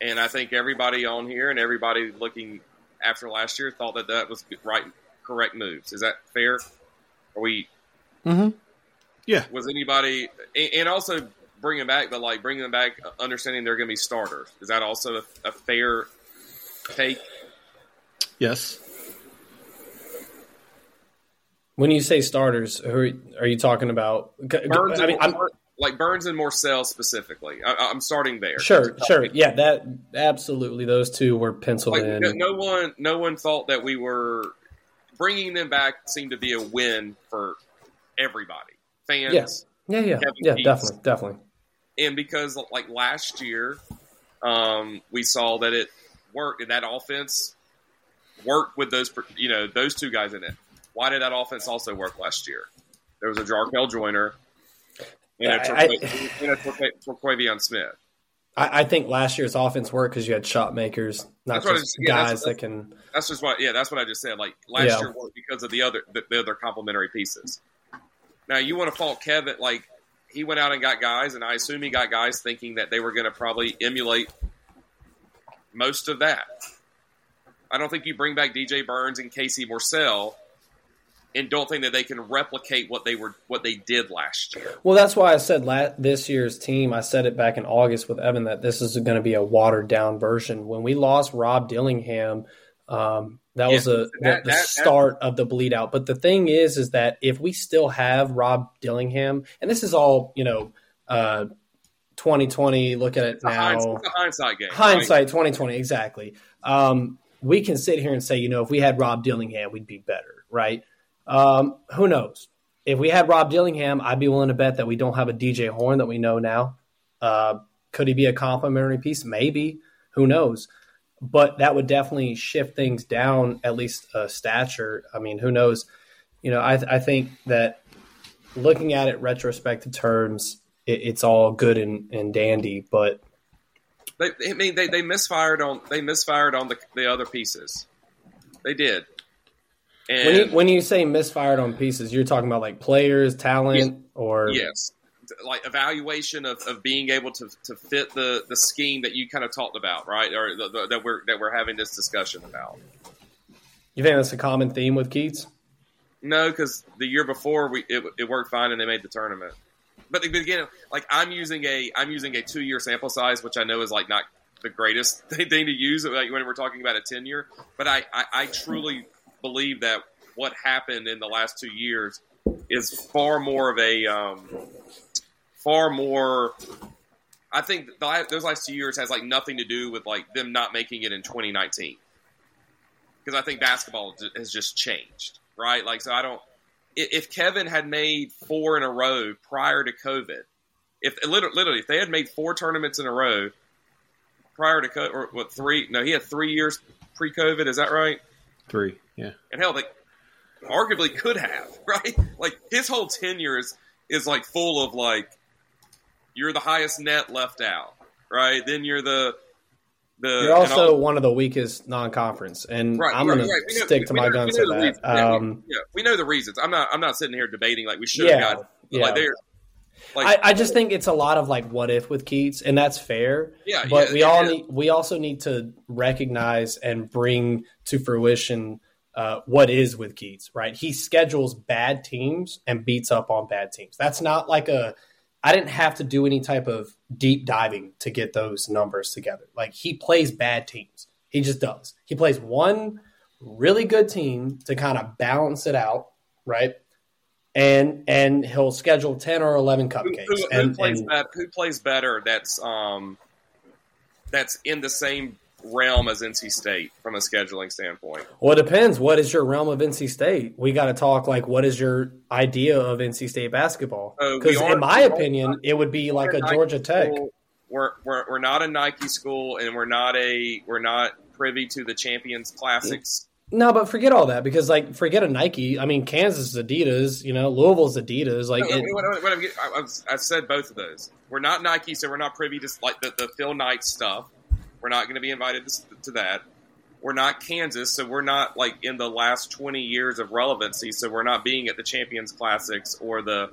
and I think everybody on here and everybody looking after last year thought that that was right, correct moves. Is that fair? Are we? Mm-hmm. Yeah. Was anybody? And and also bringing back, the like bringing them back, understanding they're going to be starters. Is that also a, a fair take? Yes. When you say starters, who are, are you talking about? Burns I mean, and, I'm, like Burns and Morsell specifically. I, I'm starting there. sure, sure, yeah, that absolutely. Those two were penciled Like in. no, no one, no one thought that we were bringing them back. Seemed to be a win for everybody, fans, Yes. Yeah, yeah, Kevin yeah, Keatts. definitely, definitely. and because like last year, um, we saw that it worked. and That offense worked with those, you know, those two guys in it. Why did that offense also work last year? There was a Jarkel Joiner and a I- Torqu- and a Terquavion Smith. I, I think last year's offense worked because you had shot makers, not That's just yeah, that's- guys that can. That's just what, yeah, that's what I just said. Like last Yeah. year worked because of the other the, the other complementary pieces. Now you want to fault Kevin, like he went out and got guys, and I assume he got guys thinking that they were going to probably emulate most of that. I don't think you bring back DJ Burns and Casey Morsell and don't think that they can replicate what they were what they did last year. Well, that's why I said la- this year's team. I said it back in August with Evan that this is going to be a watered down version. When we lost Rob Dillingham, um, that was a that- the, the that- that- start of the bleed out. But the thing is, is that if we still have Rob Dillingham, and this is all you know, uh, 2020. Look at it It's now. it's a hindsight game. hindsight 2020 exactly um, we can sit here and say you know if we had rob dillingham we'd be better right um, who knows if we had rob dillingham i'd be willing to bet that we don't have a dj horne that we know now uh, could he be a complimentary piece maybe who knows but that would definitely shift things down at least a stature i mean who knows you know i, I think that looking at it retrospective terms it, it's all good and, and dandy but They, I mean, they, they misfired on they misfired on the the other pieces. They did. And When you, when you say misfired on pieces, you're talking about like players, talent, or yes, like evaluation of, of being able to, to fit the, the scheme that you kind of talked about, right? Or the, the, that we're that we're having this discussion about. you think that's a common theme with Keatts? No, because the year before we it, it worked fine and they made the tournament. But again, like I'm using a I'm using a two year sample size, which I know is like not the greatest thing to use like when we're talking about a ten year. But I, I, I truly believe that what happened in the last two years is far more of a um, far more. I think the, those last two years has like nothing to do with like them not making it in 2019 because I think basketball has just changed, right? Like, so I don't. If Kevin had made four in a row prior to COVID, if literally, if they had made four tournaments in a row prior to COVID, or what three? No, he had three years pre-COVID. Is that right? Three. Yeah. And hell, they arguably could have, right? Like his whole tenure is is like full of like you're the highest net left out, right? Then you're the the You're also one of the weakest non-conference, and Right, I'm right, going right. to stick to my know- guns at that. Yeah, we- Um, yeah, we know the reasons. I'm not. I'm not sitting here debating like we should yeah, got. yeah. Like they're like I, I just think it's a lot of like what if with Keatts, and that's fair. Yeah, but we all need we also need to recognize and bring to fruition uh, what is with Keatts. Right, he schedules bad teams and beats up on bad teams. That's not like a. I didn't have to do any type of deep diving to get those numbers together. Like he plays bad teams. He just does. He plays one really good team to kind of balance it out, right? And and he'll schedule ten or eleven cupcakes. who, who and, plays and- bet, Who plays better? That's um, that's in the same realm as NC State from a scheduling standpoint? Well, it depends. What is your realm of NC State? We got to talk like what is your idea of NC State basketball? Uh, Because are- in my opinion, it would be like a Georgia Tech. school. We're, we're we're not a Nike school, and we're not a we're not privy to the Champions Classics. No, but forget all that because like forget a Nike. I mean, Kansas is Adidas. You know, Louisville's Adidas. Like, No, it, what- what- what I- I've, I've said both of those. We're not Nike, so we're not privy to like the, the Phil Knight stuff. We're not going to be invited to, to that. We're not Kansas, so we're not like in the last 20 years of relevancy. So we're not being at the Champions Classics or the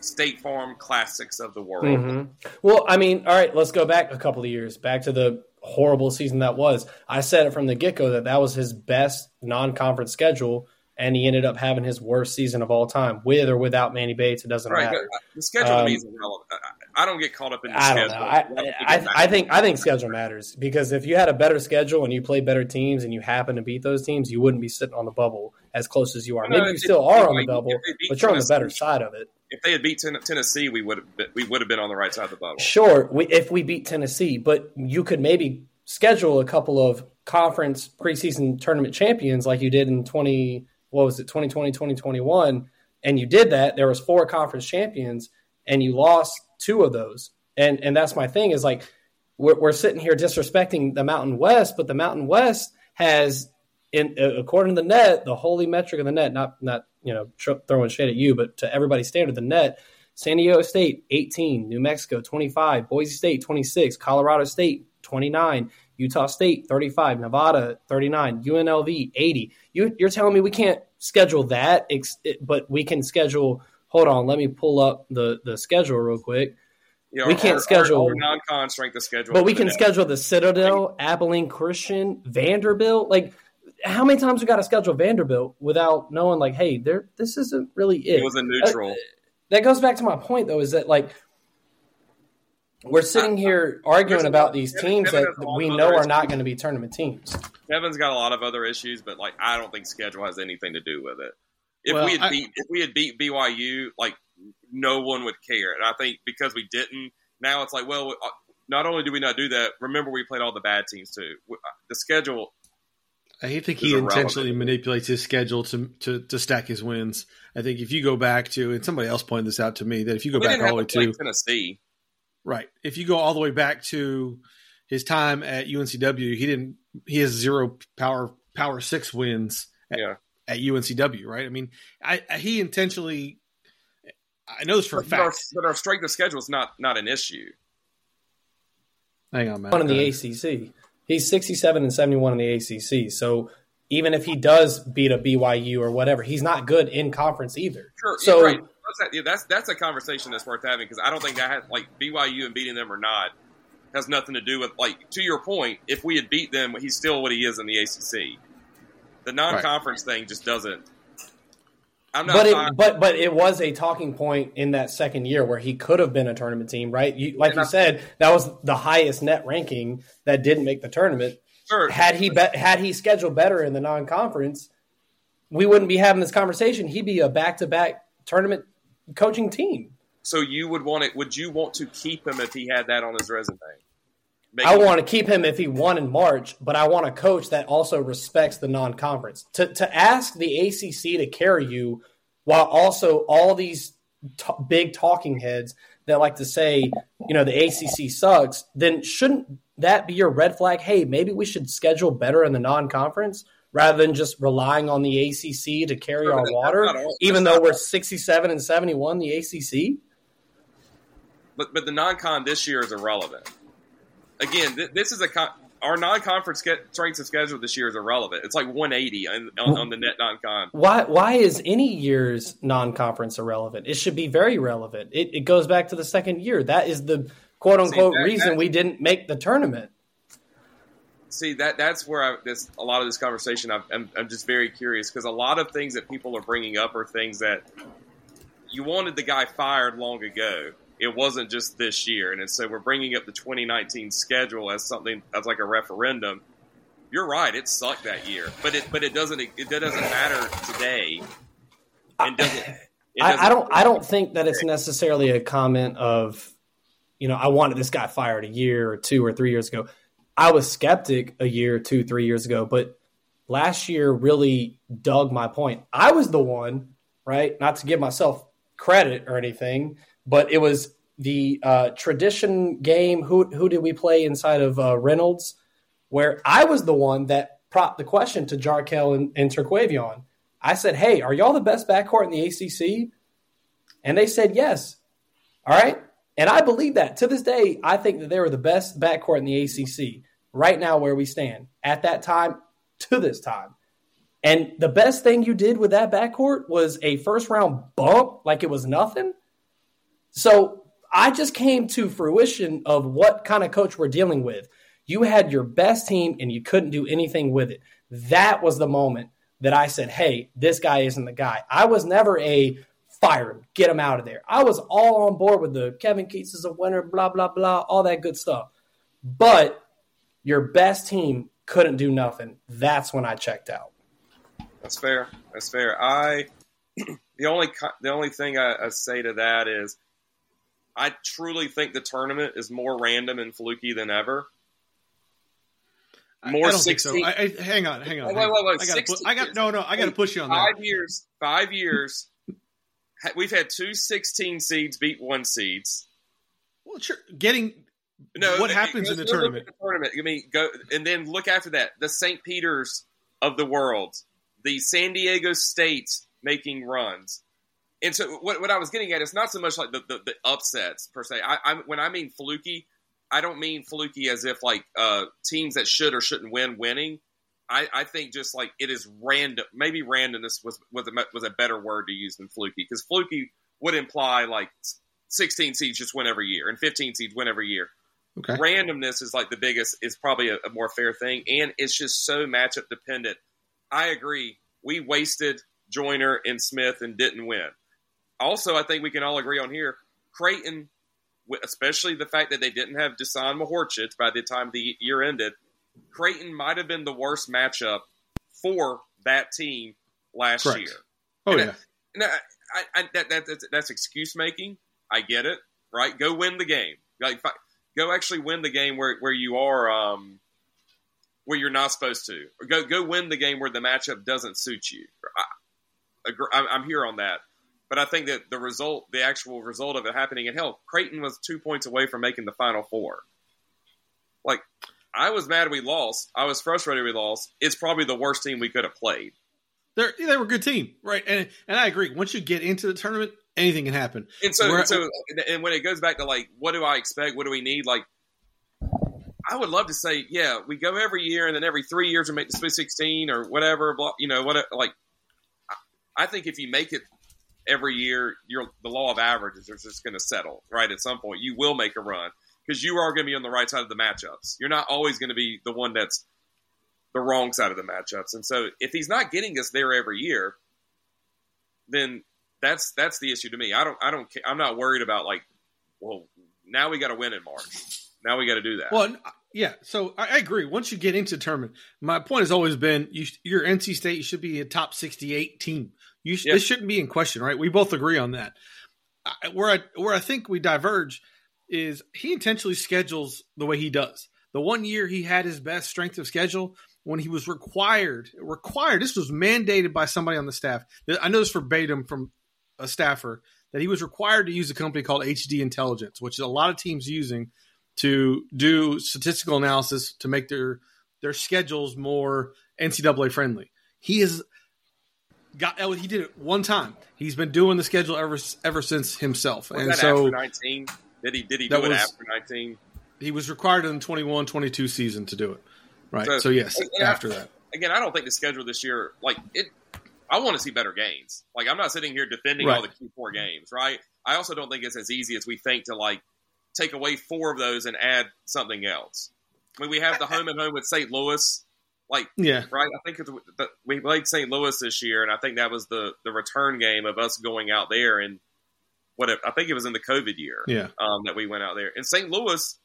State Farm Classics of the world. Mhm. Well, I mean, all right, let's go back a couple of years, back to the horrible season that was. I said it from the get go that that was his best non conference schedule, and he ended up having his worst season of all time, with or without Manny Bates. It doesn't Right, matter. the schedule to me Um, is irrelevant. I- I don't get caught up in the I don't schedule. know. I, don't think I, I think I think schedule matters because if you had a better schedule and you play better teams and you happen to beat those teams, you wouldn't be sitting on the bubble as close as you are. No, Maybe you still are on the bubble, but you're on the Tennessee- better side of it. if they had beat Ten- Tennessee, we would have been, we would have been on the right side of the bubble. Sure, we, if we beat Tennessee, but you could maybe schedule a couple of conference preseason tournament champions like you did in 20 what was it 2020 2021 and you did that there was four conference champions and you lost two of those and and that's my thing is like we're, we're sitting here disrespecting the mountain west but the mountain west has in uh, according to the net the holy metric of the net not not you know throwing shade at you but to everybody's standard the net San Diego State 18, New Mexico 25, Boise State 26, Colorado State 29, Utah State 35, Nevada 39, UNLV 80. You, you're telling me we can't schedule that, but we can schedule. Hold on, let me pull up the the schedule real quick. We can't our- schedule- our non-con strength of schedule, But we can the net. schedule the Citadel, Abilene Christian, Vanderbilt. Like, how many times we got to schedule Vanderbilt without knowing, like, hey, there, this isn't really it. It was a neutral. Uh, that goes back to my point though is that like we're sitting here arguing about these teams Kevin that we know are not going to be tournament teams. Kevin's got a lot of other issues, but like I don't think schedule has anything to do with it. If Well, we had I- beat if we had beat BYU, like no one would care. And I think because we didn't, now it's like, well, uh, not only do we not do that, remember we played all the bad teams too. Uh, The schedule, I think he irrelevant. intentionally manipulates his schedule to, to to stack his wins. I think if you go back to, and somebody else pointed this out to me, that if you go we back all the way to to Tennessee. right, if you go all the way back to his time at UNCW, he didn't. He has zero power power six wins at, Yeah. At UNCW. Right. I mean, I, I he intentionally. I know this for a But our, fact. but our strength of schedule is not not an issue. Hang on, man. One in the ACC, he's sixty-seven and seventy-one in the ACC. So even if he does beat a BYU or whatever, he's not good in conference either. Sure. So- yeah, right. That's, that, yeah, that's that's a conversation that's worth having because I don't think that has like BYU and beating them or not has nothing to do with like to your point. If we had beat them, he's still what he is in the ACC. The non-conference thing just doesn't. I'm not. But it, but but it was a talking point in that second year where he could have been a tournament team, right? You, like you said, that was the highest net ranking that didn't make the tournament. sure. had he be, had he scheduled better in the non-conference, we wouldn't be having this conversation. He'd be a back-to-back tournament coaching team. So you would want it? Would you want to keep him if he had that on his resume? I want to keep him if he won in March, but I want a coach that also respects the non-conference. To to ask the ACC to carry you while also all these t- big talking heads that like to say, you know, the ACC sucks, then shouldn't that be your red flag? Hey, maybe we should schedule better in the non-conference rather than just relying on the ACC to carry Sure, our water, all- even though we're 67 and 71 the ACC. But but the non-con this year is irrelevant. Again, th- this is a con- our non-conference ske- strengths of schedule this year is irrelevant. It's like 180 on, on, on the net non-con. Why why is any year's non-conference irrelevant? It should be very relevant. It, it goes back to the second year. That is the quote unquote that- reason that- we didn't make the tournament. See that that's where I, this a lot of this conversation I'm, I'm, I'm just very curious because a lot of things that people are bringing up are things that you wanted the guy fired long ago. It wasn't just this year, and so we're bringing up the 2019 schedule as something as like a referendum. You're right; it sucked that year, but it but it doesn't it doesn't matter today. And doesn't, it I, I don't I don't think that it's necessarily a comment of, you know, I wanted this guy fired a year or two or three years ago. I was skeptic a year, two, three years ago, but last year really dug my point. I was the one, right? Not to give myself credit or anything, but it was the uh, tradition game. Who who did we play inside of uh, Reynolds? Where I was the one that propped the question to Jarkel and, and Terquavion. I said, "Hey, are y'all the best backcourt in the ACC?" And they said yes. All right, and I believe that to this day. I think that they were the best backcourt in the ACC right now, where we stand at that time to this time. And the best thing you did with that backcourt was a first round bump, like it was nothing. So I just came to fruition of what kind of coach we're dealing with. You had your best team and you couldn't do anything with it. That was the moment that I said, hey, this guy isn't the guy. I was never a fire him, get him out of there. I was all on board with the Kevin Keatts is a winner, blah, blah, blah, all that good stuff. But your best team couldn't do nothing. That's when I checked out. That's fair. That's fair. I the only the only thing I, I say to that is I truly think the tournament is more random and fluky than ever. More I, I 16, so. I, I, hang on, hang on. Wait, wait, wait, I got, 16, I got no, no. I got to push you on five that. years. Five years. we've had two 16 seeds beat one seeds. Well, sure. Getting no. What happens in the tournament? The tournament. I mean, go and then look after that. The St. Peter's of the world, the San Diego State making runs. And so what, what I was getting at is not so much like the, the, the upsets per se. I, I, when I mean fluky, I don't mean fluky as if like uh, teams that should or shouldn't win winning. I, I think just like it is random. Maybe randomness was was a, was a better word to use than fluky because fluky would imply like 16 seeds just win every year and 15 seeds win every year. Okay. Randomness is like the biggest is probably a, a more fair thing, and it's just so matchup dependent. I agree. We wasted Joiner and Smith and didn't win also, I think we can all agree on here, Creighton, especially the fact that they didn't have Dusan Mahorcic by the time the year ended, Creighton might have been the worst matchup for that team last Correct. year. Oh and yeah, I, I, I, that, that, that's, that's excuse making. I get it. Right, go win the game. Like, go actually win the game where where you are. Um, where you're not supposed to. Or go go win the game where the matchup doesn't suit you. I, am here on that. But I think that the result, the actual result of it happening in hell, Creighton was two points away from making the Final Four. Like, I was mad we lost. I was frustrated we lost. It's probably the worst team we could have played. They're, they were a good team, right? And and I agree. Once you get into the tournament, anything can happen. And so, and so, and when it goes back to like, what do I expect? What do we need? Like, I would love to say, yeah, we go every year, and then every three years we make the Sweet Sixteen or whatever. Blah, you know, what like. I think if you make it every year the law of averages is just going to settle right? At some point you will make a run because you are going to be on the right side of the matchups. You're not always going to be the one that's the wrong side of the matchups. And so if he's not getting us there every year then that's that's the issue to me. I don't i don't i'm not worried about like well now we got to win in march. Now we got to do that. Well uh, yeah, so I, agree. Once you get into tournament, my point has always been you, your NC State should be a top sixty-eight team. You sh- this shouldn't be in question, right? We both agree on that. I, where I where I think we diverge is he intentionally schedules the way he does. The one year he had his best strength of schedule when he was required required. This was mandated by somebody on the staff. I know this verbatim from a staffer that he was required to use a company called HD Intelligence, which is a lot of teams using to do statistical analysis to make their their schedules more NCAA friendly. He is got oh, he did it one time. He's been doing the schedule ever ever since himself. Was and so after 19, did he did he do it was, after 19? He was required in the 21-22 season to do it. Right. So, so yes, after I, that. Again, I don't think the schedule this year like it I want to see better games. Like I'm not sitting here defending right. all the Q4 games, right? I also don't think it's as easy as we think to like take away four of those and add something else. I mean, we have the home and home with St. Louis like, yeah, right. I think we played St. Louis this year, and I think that was the the return game of us going out there and what I think it was in the COVID year, yeah, um, that we went out there. In St. Louis,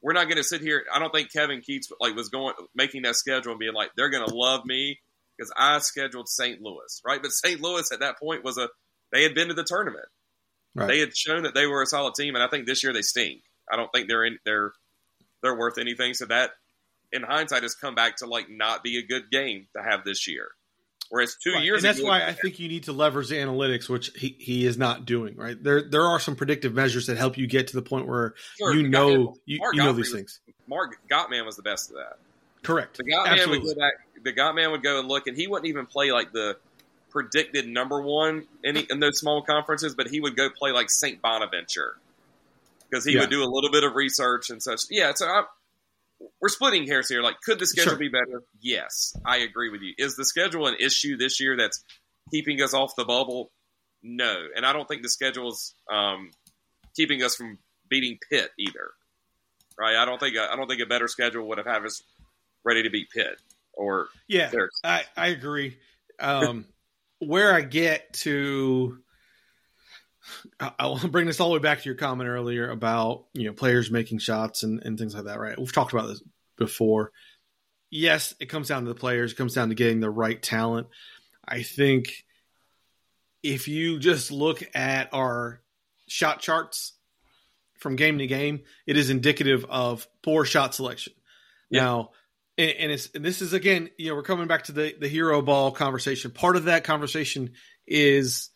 we're not going to sit here. I don't think Kevin Keatts like was going making that schedule and being like they're going to love me because I scheduled St. Louis, right? But St. Louis at that point was a they had been to the tournament. Right. They had shown that they were a solid team, and I think this year they stink. I don't think they're in they're they're worth anything. So that in hindsight has come back to like not be a good game to have this year. Whereas two Right, years and that's why I think you need to leverage analytics, which he, he is not doing. Right there, there are some predictive measures that help you get to the point where Sure, you know you, you know these was- things. Mark Gottman was the best of that. Correct. The Gottman would go back. The Gottman would go and look, and he wouldn't even play like the predicted number one in, in those small conferences, but he would go play like Saint Bonaventure because he Yeah. would do a little bit of research and such. Yeah, so I, we're splitting hairs here. Like, could the schedule Sure. be better? Yes, I agree with you. Is the schedule an issue this year that's keeping us off the bubble? No, and I don't think the schedule is um, keeping us from beating Pitt either. Right? I don't think I don't think a better schedule would have had us ready to beat Pitt or Yeah. I, I agree. Um, where I get to, I, want to bring this all the way back to your comment earlier about you know players making shots and, and things like that. Right? We've talked about this before. Yes, it comes down to the players. It comes down to getting the right talent. I think if you just look at our shot charts from game to game, it is indicative of poor shot selection. Yeah. Now, and, and it's and this is again, you know, we're coming back to the the hero ball conversation. Part of that conversation is,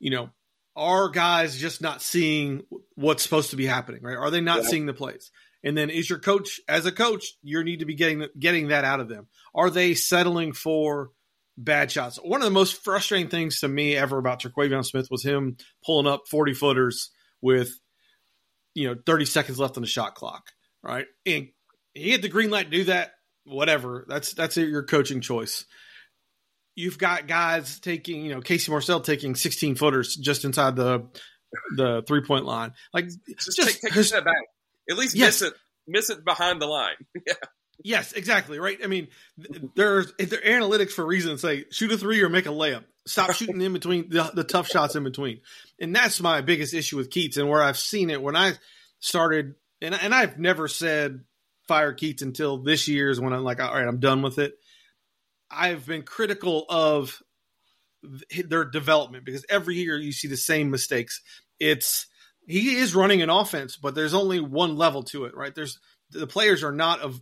you know, are guys just not seeing what's supposed to be happening, right? Are they not Yeah. seeing the plays? And then is your coach as a coach, you need to be getting getting that out of them. Are they settling for bad shots? One of the most frustrating things to me ever about Terquavion Smith was him pulling up 40 footers with you know 30 seconds left on the shot clock, right? And he had the green light to do that. Whatever. That's that's your coaching choice. You've got guys taking, you know, Casey Morsell taking 16 footers just inside the the three point line. Like just, Just- take, take a step back. At least Yes. miss it. Miss it behind the line. yeah. Yes, exactly. Right. I mean, there's if they're analytics for a reason. Say shoot a three or make a layup. Stop shooting in between the, the tough shots in between. And that's my biggest issue with Keatts and where I've seen it when I started. And and I've never said fire Keatts until this year is when I'm like, all right, I'm done with it. I've been critical of their development because every year you see the same mistakes. It's he is running an offense, but there's only one level to it, right? There's the players are not of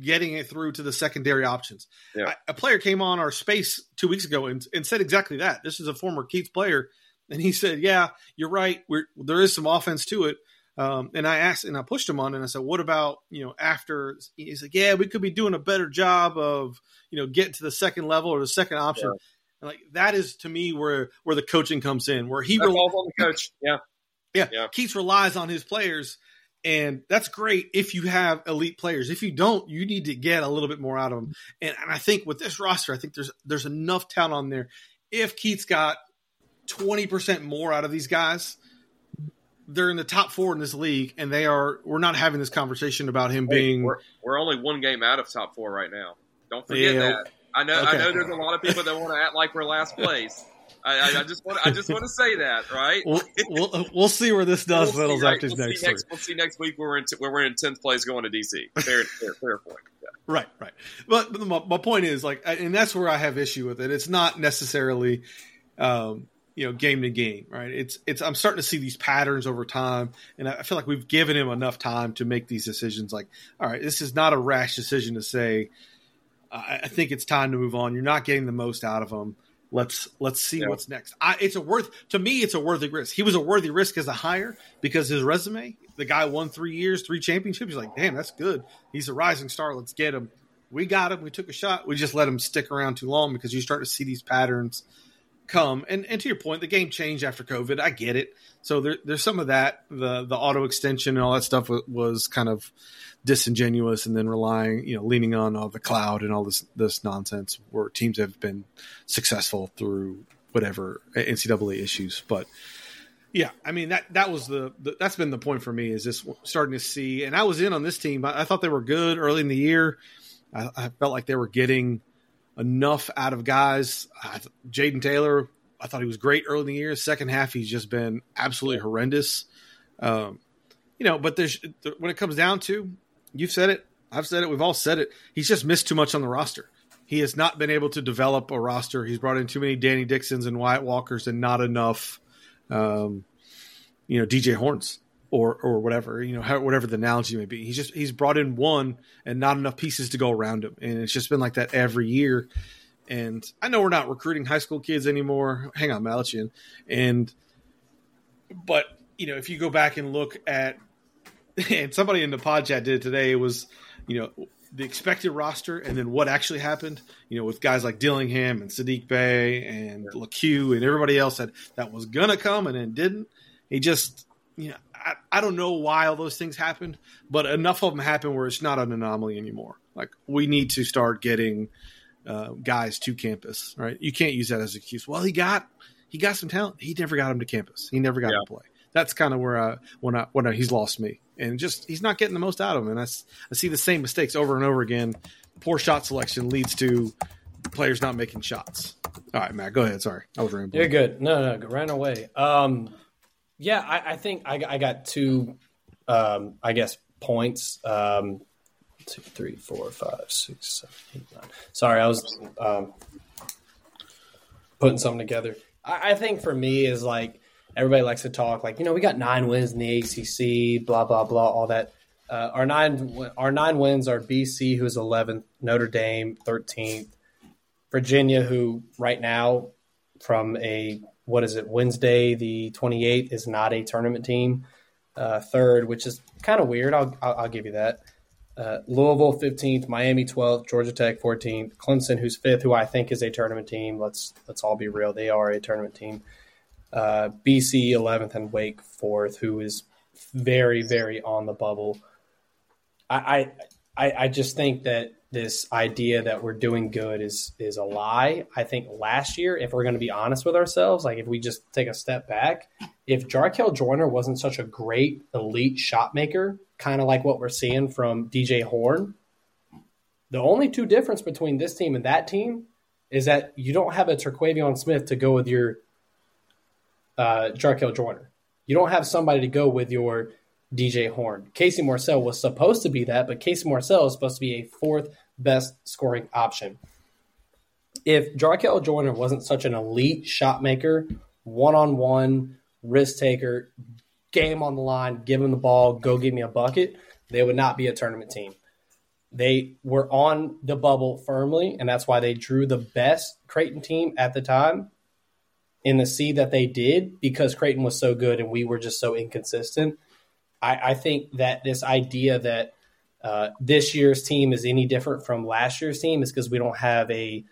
getting it through to the secondary options. Yeah. I, a player came on our space two weeks ago and, and said exactly that. This is a former Keatts player, and he said, "Yeah, you're right. We're, there is some offense to it." Um, and I asked, and I pushed him on, and I said, "What about you know after?" He's like, "Yeah, we could be doing a better job of you know getting to the second level or the second option." Yeah. And like that is to me where where the coaching comes in, where he relies on the coach. Yeah. yeah, Yeah. Keatts relies on his players, and that's great if you have elite players. If you don't, you need to get a little bit more out of them. And, and I think with this roster, I think there's there's enough talent on there. If Keatts got twenty percent more out of these guys, they're in the top four in this league, and they are. We're not having this conversation about him Hey, being. we're, we're only one game out of top four right now. Don't forget Yeah. that. I know. I know. There's a lot of people that want to act like we're last place. I, I, I just want. I just want to say that, right? We'll, we'll, we'll see where this does We'll see, right? after We'll next see next, we'll see next week where we're in where we're in tenth place going to DC. Fair, fair, fair point. Yeah. Right, right. But, but my, my point is like, and that's where I have issue with it. It's not necessarily, um, you know, game to game, right? It's it's. I'm starting to see these patterns over time, and I feel like we've given him enough time to make these decisions. Like, all right, this is not a rash decision to say. I, I think it's time to move on. You're not getting the most out of him. Let's let's see Yeah. what's next. I, it's a worth to me. It's a worthy risk. He was a worthy risk as a hire because his resume. The guy won three years, three championships. He's like, damn, that's good. He's a rising star. Let's get him. We got him. We took a shot. We just let him stick around too long because you start to see these patterns come. And and to your point, the game changed after COVID. I get it. So there, there's some of that. The the auto extension and all that stuff was, was kind of disingenuous, and then relying, you know, leaning on all the cloud and all this this nonsense. Where teams have been successful through whatever NCAA issues, but. Yeah, I mean that that was the, the that's been the point for me is just starting to see, and I was in on this team. I, I thought they were good early in the year. I, I felt like they were getting enough out of guys. Jayden Taylor, I thought he was great early in the year. Second half, he's just been absolutely horrendous. Um, you know, but there's when it comes down to, you've said it, I've said it, we've all said it. He's just missed too much on the roster. He has not been able to develop a roster. He's brought in too many Danny Dixons and Wyatt Walkers, and not enough, um, you know, DJ Hornes. Or or whatever you know how, whatever the analogy may be. He's just he's brought in one and not enough pieces to go around him, and it's just been like that every year. And I know we're not recruiting high school kids anymore. Hang on, Malachian. And but you know, if you go back and look at and somebody in the pod chat did it today, it was you know the expected roster and then what actually happened. You know, with guys like Dillingham and Saddiq Bey and yeah. LaQ and everybody else that that was gonna come and then didn't. He just you know, I, I don't know why all those things happened, but enough of them happen where it's not an anomaly anymore. Like we need to start getting uh, guys to campus, right? You can't use that as an excuse. Well, he got he got some talent. He never got him to campus. He never got yeah. to play. That's kind of where I when I when I, he's lost me, and just he's not getting the most out of him. And I, I see the same mistakes over and over again. Poor shot selection leads to players not making shots. All right, Matt, go ahead. Sorry, I was rambling. You're good. No, no, ran away. Um, yeah, I, I think I, I, got two, um, I guess, points. Um, two, three, four, five, six, seven, eight, nine. Sorry, I was um, putting something together. I, I think for me is like everybody likes to talk like you know we got nine wins in the ACC, blah blah blah, all that. Uh, our nine our nine wins are BC, who's 11th, Notre Dame 13th, Virginia, who right now from a what is it Wednesday the 28th is not a tournament team. Uh, third, which is kind of weird. I'll, I'll, I'll give you that. Uh, Louisville 15th, Miami 12th, Georgia Tech 14th, Clemson who's fifth, who I think is a tournament team. Let's let's all be real, they are a tournament team. Uh, BC 11th and Wake fourth, who is very very on the bubble. I I I just think that this idea that we're doing good is is a lie. I think last year, if we're going to be honest with ourselves, like if we just take a step back, if Jarkel Joiner wasn't such a great elite shot maker, kind of like what we're seeing from DJ Horne, the only two difference between this team and that team is that you don't have a Terquavion Smith to go with your uh, Jarkel Joiner. You don't have somebody to go with your DJ Horne. Casey Morsell was supposed to be that, but Casey Morsell is supposed to be a fourth best scoring option. If Jarkel Joiner wasn't such an elite shot maker, one on one, risk taker, game on the line, give him the ball, go give me a bucket, they would not be a tournament team. They were on the bubble firmly, and that's why they drew the best Creighton team at the time in the seed that they did because Creighton was so good and we were just so inconsistent. I, I think that this idea that uh, this year's team is any different from last year's team is because we don't have a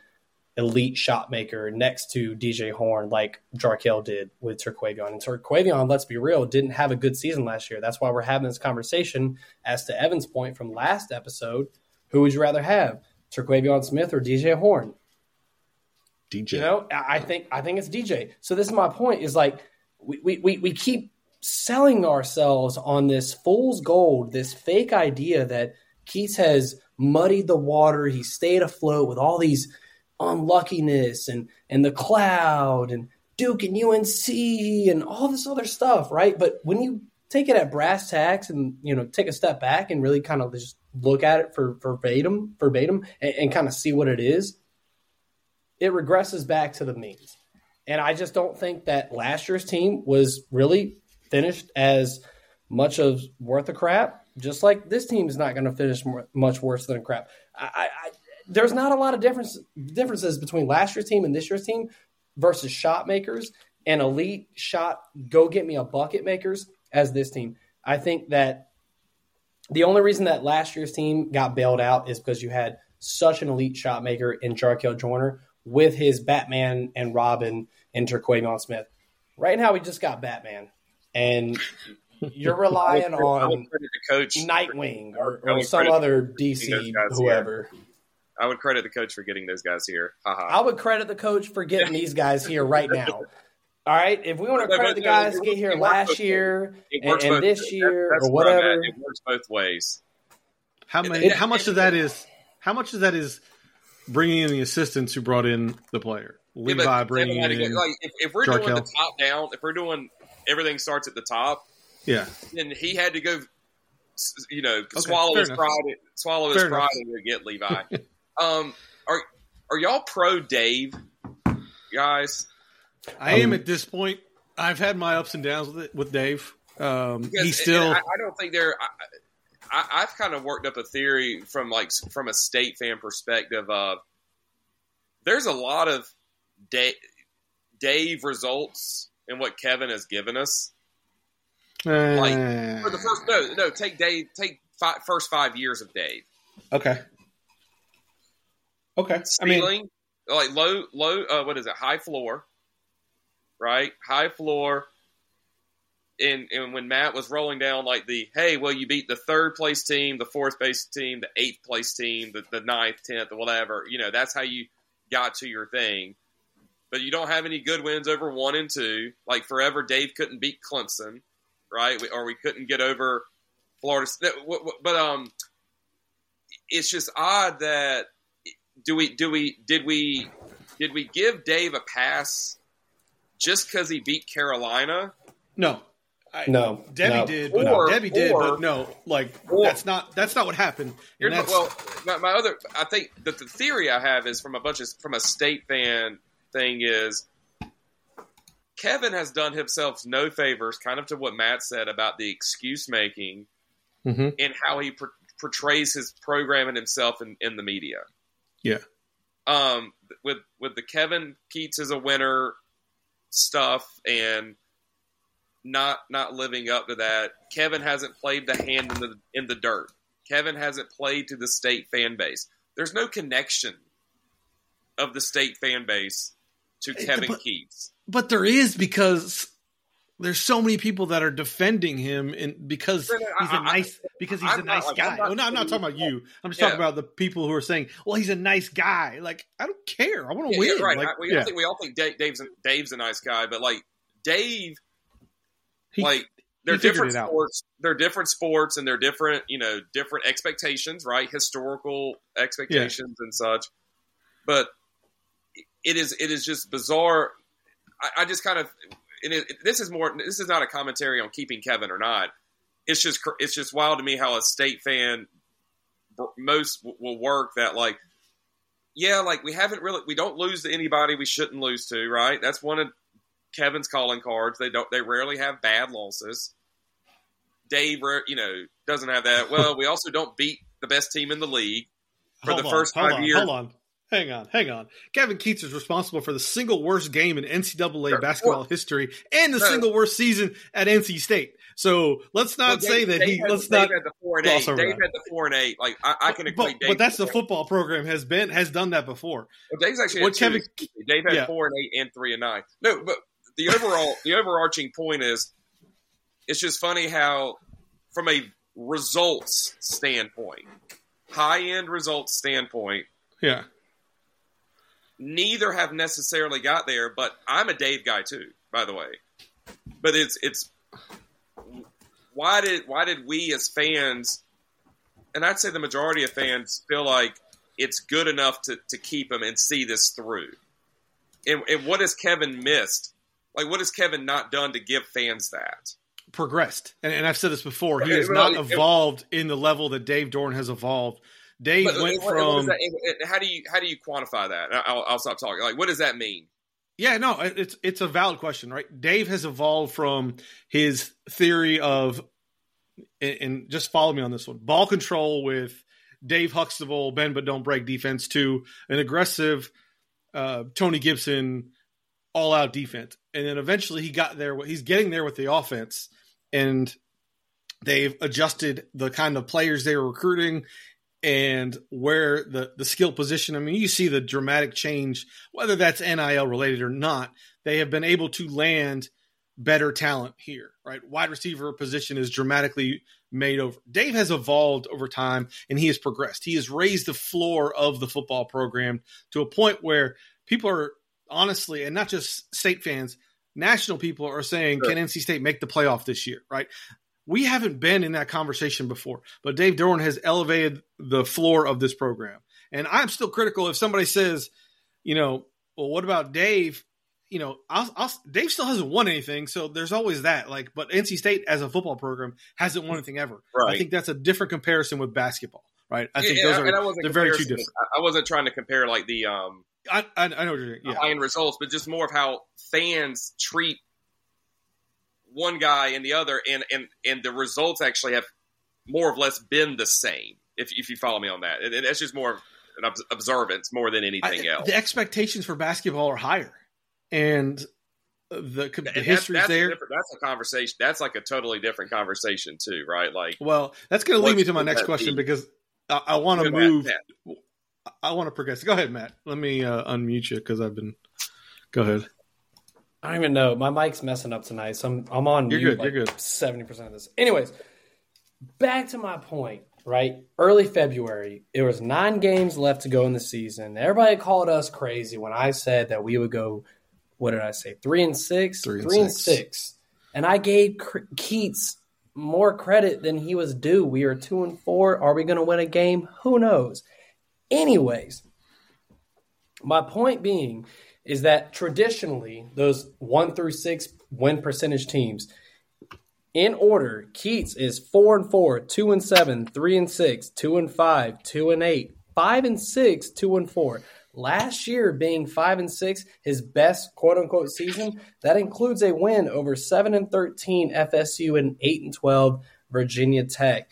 elite shot maker next to DJ Horne like Jarkel did with Terquavion. And Terquavion, let's be real, didn't have a good season last year. That's why we're having this conversation. As to Evan's point from last episode, who would you rather have, Terquavion Smith or DJ Horne? DJ. You know, I think I think it's DJ. So this is my point: is like we we we keep selling ourselves on this fool's gold, this fake idea that Keatts has muddied the water. He stayed afloat with all these unluckiness and and the cloud and Duke and UNC and all this other stuff, right? But when you take it at brass tacks and you know take a step back and really kind of just look at it for verbatim, verbatim, and, and kind of see what it is, it regresses back to the means. And I just don't think that last year's team was really finished as much of worth a crap, just like this team is not going to finish more, much worse than a crap. I, I, there's not a lot of difference differences between last year's team and this year's team versus shot makers and elite shot go get me a bucket makers as this team. I think that the only reason that last year's team got bailed out is because you had such an elite shot maker in Jarkel Joiner with his Batman and Robin and Terquavion Smith. Right now, we just got Batman and you're relying on coach Nightwing or, or some other DC whoever. Here. I would credit the coach for getting those guys here. I would credit the coach for getting these guys here right now. All right, if we want to credit the guys to get here last year and, and this year or whatever, it works both ways. How many? How much of that is? How much of that is bringing in the assistants who brought in the player? Levi yeah, bringing in. Like, if, if we're Jarkel. doing the top down, if we're doing everything starts at the top. Yeah. And he had to go, you know, okay, swallow his enough. pride, swallow fair his pride, enough. and get Levi. um, are are y'all pro Dave, guys? I um, am at this point. I've had my ups and downs with it with Dave. Um, he still I, I don't think they're. I, I, I've kind of worked up a theory from like from a state fan perspective of there's a lot of Dave, Dave results in what Kevin has given us. like, uh, For the first no no take Dave take five, first five years of Dave okay. Okay. I mean, like low low uh, what is it high floor right high floor and and when Matt was rolling down like the hey well you beat the third place team the fourth place team the eighth place team the, the ninth tenth whatever you know that's how you got to your thing but you don't have any good wins over one and two like forever Dave couldn't beat Clemson right we, or we couldn't get over Florida but um it's just odd that do we do we did we did we give Dave a pass just because he beat Carolina? no. I, No, Debbie no. did, but Or- Debbie did, or- but no, like or- that's not that's not what happened. And Here's my, that's, well, my, my other I think that the theory I have is from a bunch of from a state fan thing is Kevin has done himself no favors, kind of to what Matt said about the excuse making Mhm. and how he por- portrays his program and himself in, in the media. Yeah. Um, with with the Kevin Keatts is a winner stuff and not not living up to that. Kevin hasn't played the hand in the in the dirt. Kevin hasn't played to the state fan base. There's no connection of the state fan base to eh, Kevin but- Keatts. but there is because there's so many people that are defending him and because No, no, he's a I- I- nice because he's I'm a not, nice like, guy. I'm not- oh, no, I'm not talking about you. I'm just Yeah. talking about the people who are saying, "Well, he's a nice guy." Like, I don't care. I want to Yeah, win. yeah, right. Like, I, we, yeah. I think we all think Dave, Dave's a, Dave's a nice guy, but like Dave, He- like they're different sports. They're different sports, and they're different, you know, different expectations, right? Historical expectations and such. But it is it is just bizarre. I, I just kind of and it, this is more. This is not a commentary on keeping Kevin or not. It's just it's just wild to me how a state fan most w- will work that like yeah, like we haven't really we don't lose to anybody we shouldn't lose to, right? That's one of Kevin's calling cards. They don't they rarely have bad losses. Dave, you know, doesn't have that. Well, we also don't beat the best team in the league for Hold the on, first five on, years. Hold on. Hang on, hang on. Kevin Keatts is responsible for the single worst game in NCAA Sure. basketball history and the Sure. single worst season at NC State. So let's not Well, Dave- say that Dave he. Let's Dave not. had the four and eight. Dave that. had the four and eight. Like I, I can But, Dave. but that's the football program has been has done that before. Well, Dave's actually What had two. Kevin- Dave had yeah. four and eight and three and nine. No, but the overall, the overarching point is, it's just funny how, from a results standpoint, high end results standpoint, Yeah. Neither have necessarily got there. But I'm a Dave guy too, by the way. But it's it's why did why did we as fans, and I'd say the majority of fans feel like it's good enough to, to keep him and see this through. And, and what has Kevin missed? Like what has Kevin not done to give fans that? progressed. And, and I've said this before. He has not evolved in the level that Dave Doeren has evolved. Dave But, went what- what from and how do you how do you quantify that? I'll, I'll stop talking. Like what does that mean? yeah, no, it's it's a valid question, right? Dave has evolved from his theory of, and, and just follow me on this one: ball control with Dave Huxtable, bend but don't break defense to an aggressive uh, Tony Gibson all out defense, and then eventually he got there. He's getting there with the offense, and they've adjusted the kind of players they were recruiting and where the the skill position. I mean, you see the dramatic change, whether that's NIL related or not. They have been able to land better talent here, right? Wide receiver position is dramatically made over. Dave has evolved over time and he has progressed. He has raised the floor of the football program to a point where people are honestly, and not just state fans, national people are saying, Sure. can NC State make the playoff this year, right? We haven't been in that conversation before, but Dave Doeren has elevated the floor of this program. And I'm still critical if somebody says, you know, well, what about Dave? You know, I'll, I'll, Dave still hasn't won anything, so there's always that. Like, but NC State as a football program hasn't won anything ever. I think that's a different comparison with basketball, right? I think those I are they're very two different. I- wasn't trying to compare like the um I, I, I know what you're saying. Yeah, high end results, but just more of how fans treat one guy and the other, and and and the results actually have more or less been the same. If if you follow me on that, and, and that's just more an obs- observance more than anything I- else. the expectations for basketball are higher, and the, the that's- history's that's a there. different- That's a conversation. That's like a totally different conversation too, right? Like Well, that's going to lead me to my next question be? because I, I want to move. Matt, I want to progress. Go ahead, Matt. Let me uh, unmute you because I've been. Go ahead. I don't even know. My mic's messing up tonight, so I'm I'm on You're good, like you're good. Seventy percent of this. Anyways, back to my point. Right, early February, it was nine games left to go in the season. Everybody called us crazy when I said that we would go. What did I say? Three and six. Three and and six. six. And I gave Keatts more credit than he was due. We are two and four. Are we going to win a game? Who knows? Anyways, my point being is that traditionally those one through six win percentage teams in order keatts is four and four two and seven three and six two and five two and eight five and six two and four. Last year being five and six his best quote unquote season that includes a win over seven and 13 fsu and eight and 12 virginia tech.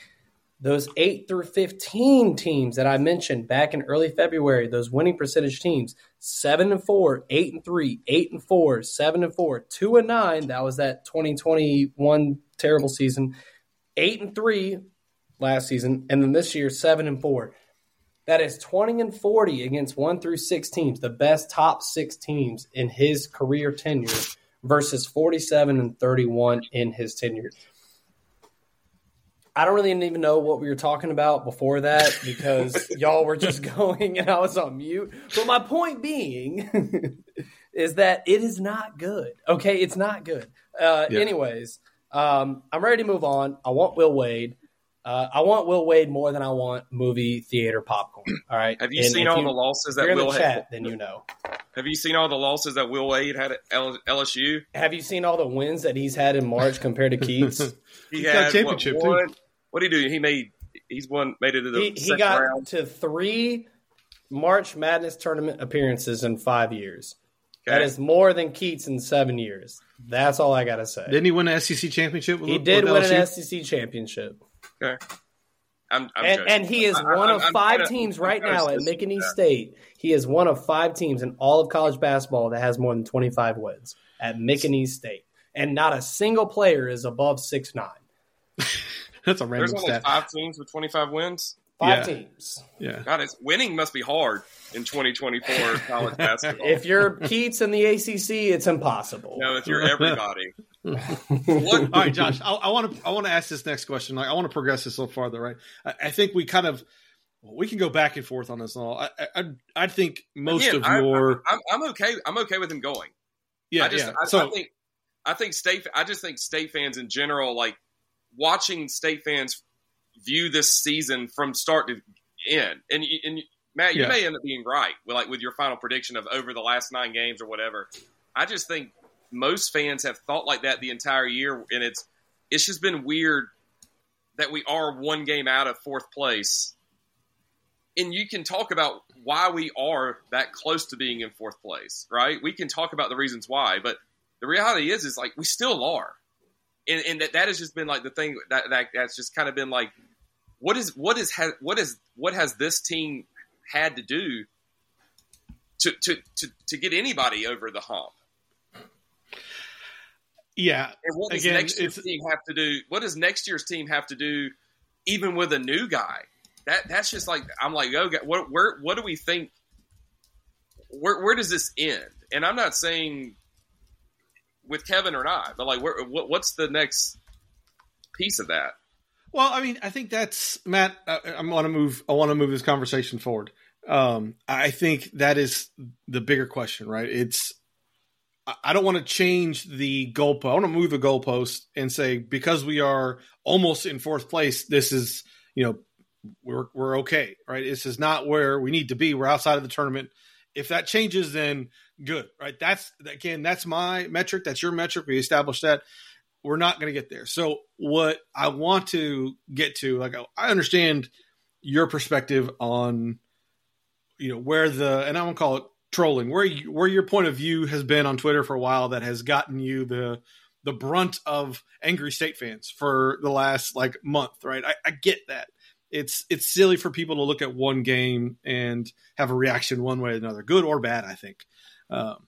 Those 8 through 15 teams that I mentioned back in early February, those winning percentage teams, 7 and 4, 8 and 3, 8 and 4, 7 and 4, 2 and 9, that was that 2021 terrible season. 8 and 3 last season, and then this year 7 and 4. That is 20 and 40 against 1 through 6 teams, the best top 6 teams in his career tenure versus 47 and 31 in his tenure. I don't really even know what we were talking about before that because y'all were just going and I was on mute. But my point being is that it is not good. Okay, it's not good. Uh, Yeah. Anyways, um, I'm ready to move on. I want Will Wade. Uh, I want Will Wade more than I want movie theater popcorn. All right. have you And seen if all the losses that you're in Will the had? chat, then you know. Have you seen all the losses that Will Wade had at LSU? Have you seen all the wins that he's had in March compared to Keatts? He He's had championship, what, too. one, what did he do? He made he's won made it to the he, he got round. to three March Madness tournament appearances in five years. That Okay. is more than Keatts in seven years. That's all I gotta say. Didn't he win an SEC championship? With, he did with win LSU? an SEC championship, Okay. I'm, I'm and and he is I- I- one I'm- of I'm five kinda- teams I'm right kinda now at sensitive to McNeese that. State. He is one of five teams in all of college basketball that has more than twenty five wins at McNeese State, and not a single player is above six nine. That's a There's random only stat. five teams with 25 wins. Five Yeah. teams. Yeah. God, it's winning must be hard in 2024 college basketball. If you're Keatts in the ACC, it's impossible. No, if you're everybody, what? All right, Josh. I- I want to. I want to ask this next question. Like, I want to progress this a little farther. Right. I, I think we kind of we can go back and forth on this and all. I I, I think most Again, of I- your I'm, I'm okay. I'm okay with him going. yeah I just, yeah. I, so I think, I think state. I just think state fans in general, like watching state fans view this season from start to end. And and Matt, you Yeah. may end up being right with like with your final prediction of over the last nine games or whatever. I just think most fans have thought like that the entire year, and it's it's just been weird that we are one game out of fourth place. And you can talk about why we are that close to being in fourth place, right? We can talk about the reasons why, but the reality is, is like we still are, and, and that that has just been like the thing that, that that's just kind of been like, what is what is ha, what is what has this team had to do to to to, to get anybody over the hump? yeah. And what does Again, next year's team have to do? What does next year's team have to do, even with a new guy? That that's just like I'm like, oh, what where what do we think? Where where does this end? And I'm not saying with Kevin or not, but like, where, what what's the next piece of that? Well, I mean, I think that's Matt. I, I want to move. I want to move this conversation forward. Um, I think that is the bigger question, right? It's I- don't want to change the goalpost. I want to move the goalpost and say because we are almost in fourth place, this is you know we're we're okay, right? This is not where we need to be. We're outside of the tournament. If that changes, then good, right? That's again, that's my metric. That's your metric. We established that we're not going to get there. So what I want to get to, like I understand your perspective on, you know, where the and I won't call it trolling, where you, where your point of view has been on Twitter for a while that has gotten you the the brunt of angry state fans for the last like month, right? I, I get that. It's it's silly for people to look at one game and have a reaction one way or another, good or bad. I think. Um,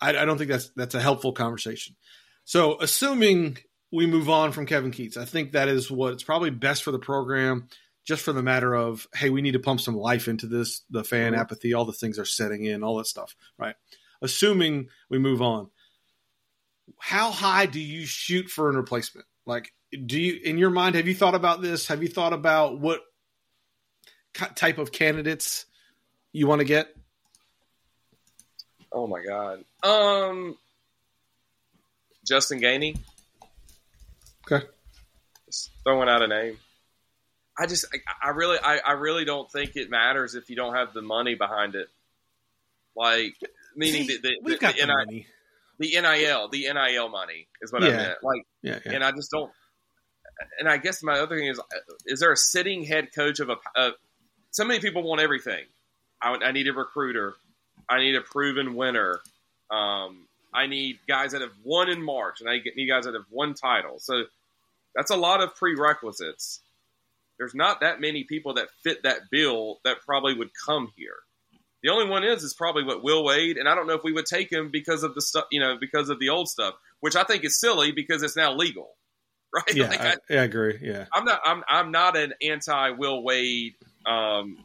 I, I don't think that's that's a helpful conversation. So, assuming we move on from Kevin Keatts, I think that is what's probably best for the program, just for the matter of hey, we need to pump some life into this. The fan Mhm. apathy, all the things are setting in, all that stuff, right? Assuming we move on, how high do you shoot for a replacement? Like, do you in your mind have you thought about this? Have you thought about what type of candidates you want to get? Oh my god. Um, Justin Gainey. Okay. Just throwing out a name. I just, I, I really, I, I really don't think it matters if you don't have the money behind it. Like, meaning See, the, the, we've the, got the, the NI money. the NIL, the NIL money is what I Yeah. meant. Like, Yeah, yeah. and I just don't. And I guess my other thing is, is there a sitting head coach of a? Uh, so many people want everything. I, I need a recruiter. I need a proven winner. Um, I need guys that have won in March, and I need guys that have won titles. So that's a lot of prerequisites. There's not that many people that fit that bill that probably would come here. The only one is is probably what Will Wade, and I don't know if we would take him because of the stuff, you know, because of the old stuff, which I think is silly because it's now legal, right? yeah, Like, I, I, yeah, I agree. Yeah, I'm not, I'm, I'm not an anti Will Wade. Um,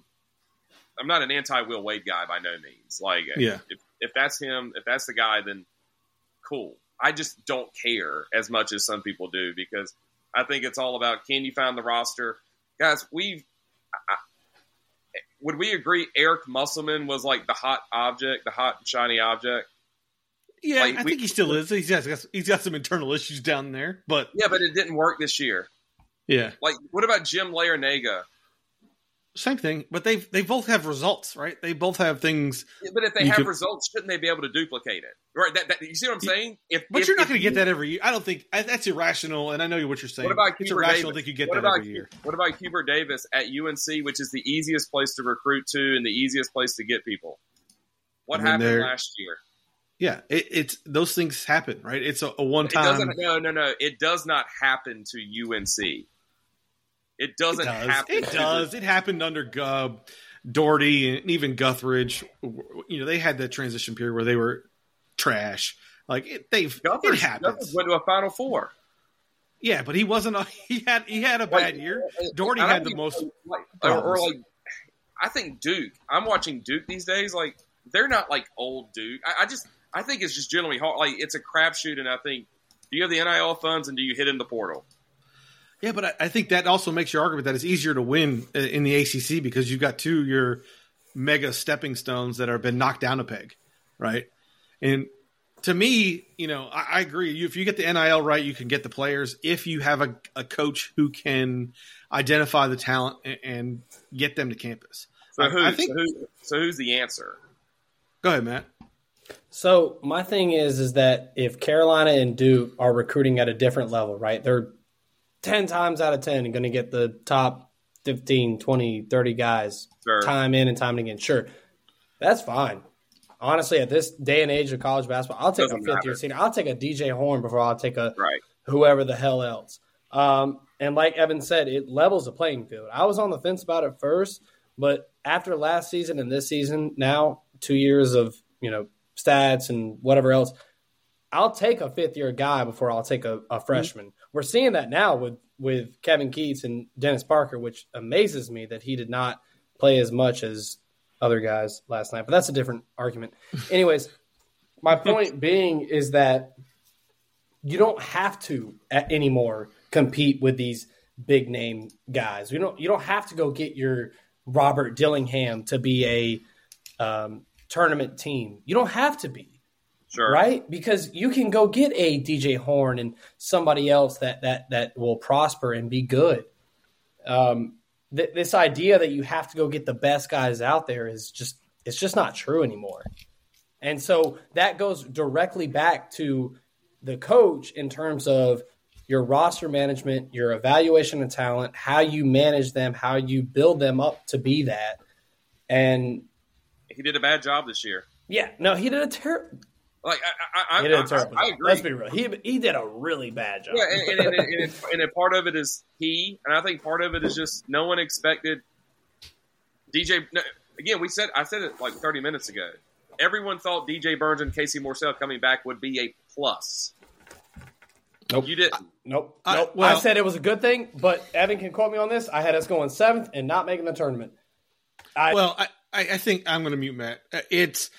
I'm not an anti Will Wade guy by no means. Like, Yeah. if, if that's him, if that's the guy, then cool. I just don't care as much as some people do because I think it's all about can you find the roster, guys. We've I, would we agree Eric Musselman was like the hot object, the hot shiny object? Yeah. Like, I we- think he still is. He's got he's got some internal issues down there, but Yeah, but it didn't work this year. yeah, Like, what about Jim Larranaga? same thing. But they they both have results, right? They both have things. But if they have could- results, shouldn't they be able to duplicate it? Right? That, that, you see what I'm saying? If, But if- you're not going to get that every year. I don't think I, that's irrational, and I know what you're saying. What about it's Hubert irrational Davis? think you get what that about every year. what about Hubert Davis at UNC, which is the easiest place to recruit to and the easiest place to get people? What I mean, happened last year? Yeah, it, it's those things happen, right? It's a, a one It time. No, no, no. It does not happen to UNC. It doesn't It does. happen. It does. It happened under Gub, Doherty, and even Guthridge. You know, they had that transition period where they were trash. Like it, they've The, it happens. Guthridge went to a Final Four. Yeah, but he wasn't. A, he had he had a bad Like, year. Doherty had the most. like, or, or like, I think Duke. I'm watching Duke these days. Like, they're not like old Duke. I, I just, I think it's just generally hard. Like, it's a crapshoot, and I think, do you have the NIL funds and do you hit in the portal? Yeah, but I, I think that also makes your argument that it's easier to win uh, in the ACC because you've got two of your mega stepping stones that have been knocked down a peg, right? And to me, you know, I, I agree. You, if you get the NIL right, you can get the players. If you have a, a coach who can identify the talent and, and get them to campus, So I- who? I think- so, who so who's the answer? go ahead, Matt. So my thing is, is that if Carolina and Duke are recruiting at a different level, right? They're 10 times out of 10 going to get the top 15, 20, 30 guys Sure. time in and time again. Sure. That's fine. Honestly, at this day and age of college basketball, I'll take Doesn't a fifth matter. year senior. I'll take a DJ Horne before I'll take a Right. whoever the hell else. Um, and like Evan said, it levels the playing field. I was on the fence about it first, but after last season and this season, now two years of you know stats and whatever else, I'll take a fifth year guy before I'll take a, a freshman. We're seeing that now with with Kevin Keatts and Dennis Parker, which amazes me that he did not play as much as other guys last night. But that's a different argument. Anyways, my point being is that you don't have to anymore compete with these big name guys. You don't you don't have to go get your Robert Dillingham to be a um, tournament team. You don't have to be Sure. right because you can go get a DJ Horne and somebody else that that that will prosper and be good. Um, th- this idea that you have to go get the best guys out there is just it's just not true anymore. And so that goes directly back to the coach in terms of your roster management, your evaluation of talent, how you manage them, how you build them up to be that. And He did a bad job this year. yeah, no, he did a terrible. Like I, I, He I, did I, terrible. I job. agree. Let's be real. He he did a really bad job. Yeah, and, and, and, and, and, and a part of it is he, and I think part of it is just no one expected DJ. No, again, we said I said it like 30 minutes ago. Everyone thought DJ Burns and Casey Morsell coming back would be a plus. Nope. You didn't. Nope. I- nope. well- I said it was a good thing, but Evan can quote me on this. I had us going seventh and not making the tournament. I, Well, I, I I think I'm going to mute Matt. Uh, It's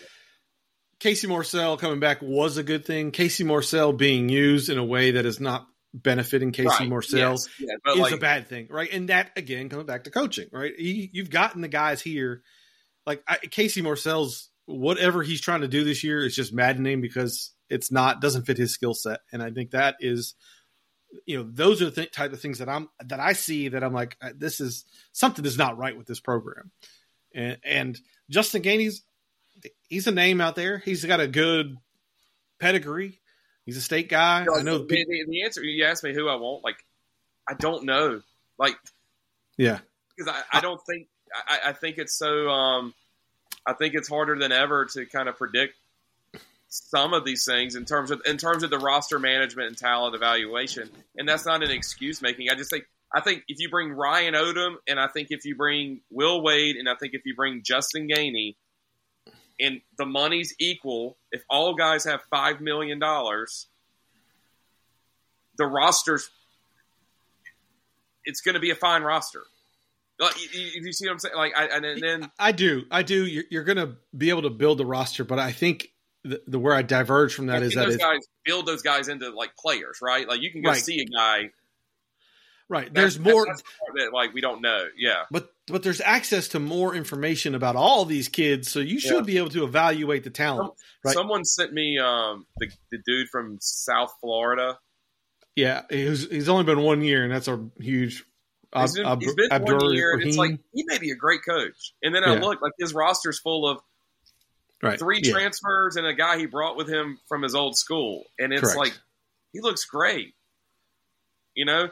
Casey Morsell coming back was a good thing. Casey Morsell being used in a way that is not benefiting Casey Right, Morsell yes, yeah, is like, a bad thing, right? And that again comes back to coaching, right? He, you've gotten the guys here, like I, Casey Morsell's whatever he's trying to do this year is just maddening because it's not doesn't fit his skill set, and I think that is, you know, those are the th- type of things that I'm that I see that I'm like uh, this is something is not right with this program, and and Justin Gainey's he's a name out there. He's got a good pedigree. He's a state guy. I know. the, the answer. You asked me who I want. Like, I don't know. Like, Yeah, because I, I don't think I, I think it's so. Um, I think it's harder than ever to kind of predict some of these things in terms of in terms of the roster management and talent evaluation. And that's not an excuse making. I just think I think if you bring Ryan Odom and I think if you bring Will Wade and I think if you bring Justin Gainey and the money's equal, if all guys have five million dollars, the rosters it's going to be a fine roster. Like, you, you see what I'm saying? Like, I, and then I do. I do. You're, you're going to be able to build a roster, but I think the, the where I diverge from that is that those guys build those guys into like players, right? Like, you can go Right. see a guy. Right. That's- There's more, That's that like we don't know. Yeah, but but there's access to more information about all these kids, so you should Yeah. be able to evaluate the talent. Right. someone sent me um the, the dude from South Florida. Yeah, he's he's only been one year, and that's a huge. He's been, Ab- he's been Abdur one year, and it's like he may be a great coach. And then I Yeah. look like his roster's full of right. three yeah. transfers and a guy he brought with him from his old school, and it's Correct. like he looks great. You know,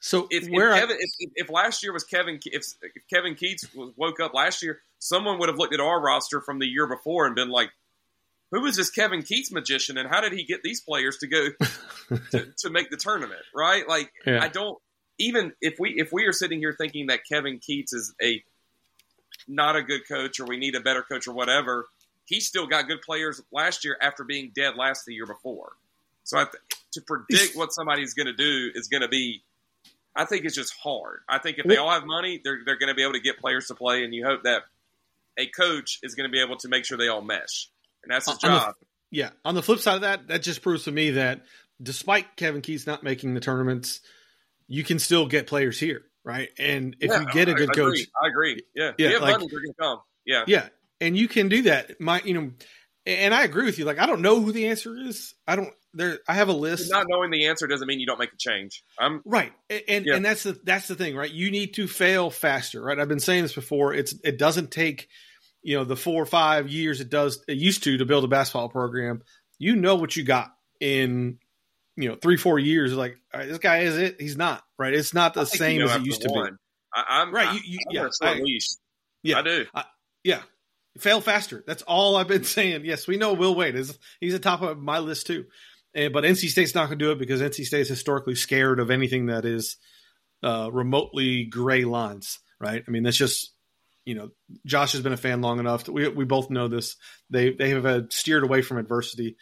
So if, if, Kevin, if, if- if last year was Kevin, if, if Kevin Keatts was, woke up last year, someone would have looked at our roster from the year before and been like, "Who is this Kevin Keatts magician, and how did he get these players to go to, to make the tournament?" Right? Like, Yeah. I don't even if we if we are sitting here thinking that Kevin Keatts is a not a good coach or we need a better coach or whatever, he still got good players last year after being dead last the year before. So I th- to predict what somebody's going to do is going to be, I think it's just hard. I think if they all have money, they're they're going to be able to get players to play, and you hope that a coach is going to be able to make sure they all mesh, and that's his On the- job. yeah. On the flip side of that, that just proves to me that despite Kevin Keatts not making the tournaments, you can still get players here, right? And if Yeah, you get a good I coach, agree. I agree. Yeah, Yeah, if you have like- money, they're going to come. Yeah, Yeah, and you can do that. My, you know, and I agree with you. Like, I don't know who the answer is. I don't. There, I have a list. not knowing the answer doesn't mean you don't make a change. I'm right, and and, Yeah. and that's the that's the thing, right? You need to fail faster, right? I've been saying this before. It's it doesn't take, you know, the four or five years it does it used to to build a basketball program. You know what you got in, you know, three four years. Like, all right, this guy is it. He's not right. It's not the same you know as it used to be. I, I'm Right, I, you- you- I'm yeah, on a short I- leash. Yeah, I do. Yeah. Fail faster. That's all I've been saying. Yes, we know Will Wade is he's at top of my list too. And, but NC State's not going to do it because NC State's historically scared of anything that is uh, remotely gray lines, right? I mean, that's just you know, Josh has been a fan long enough. We we both know this. They they have uh, steered away from adversity.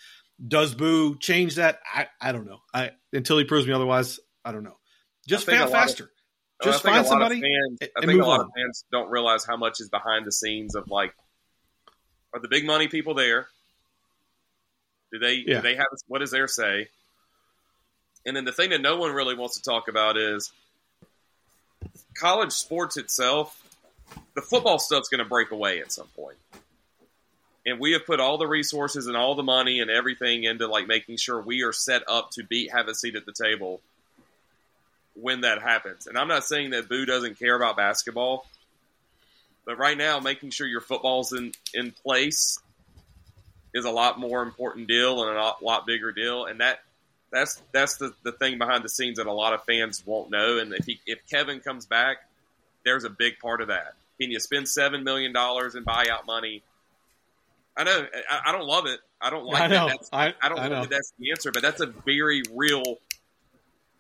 Does Boo change that? I, I don't know. I until he proves me otherwise, I don't know. Just fail lot of- faster. Just I think find a lot of somebody Fans, and- I think a lot on. of fans don't realize how much is behind the scenes of like, are the big money people there? Do they? Yeah. Do they have what is their say? And then the thing that no one really wants to talk about is college sports itself. The football stuff's going to break away at some point. And we have put all the resources and all the money and everything into like making sure we are set up to be have a seat at the table when that happens. And I'm not saying that Boo doesn't care about basketball, but right now, making sure your football's in, in place is a lot more important deal and a lot, lot bigger deal. And that that's that's the, the thing behind the scenes that a lot of fans won't know. And if he, if Kevin comes back, there's a big part of that. Can you spend seven million dollars in buyout money I know. I, I don't love it. I don't like I know. that. That's, I, I don't I know. that that's the answer, but that's a very real,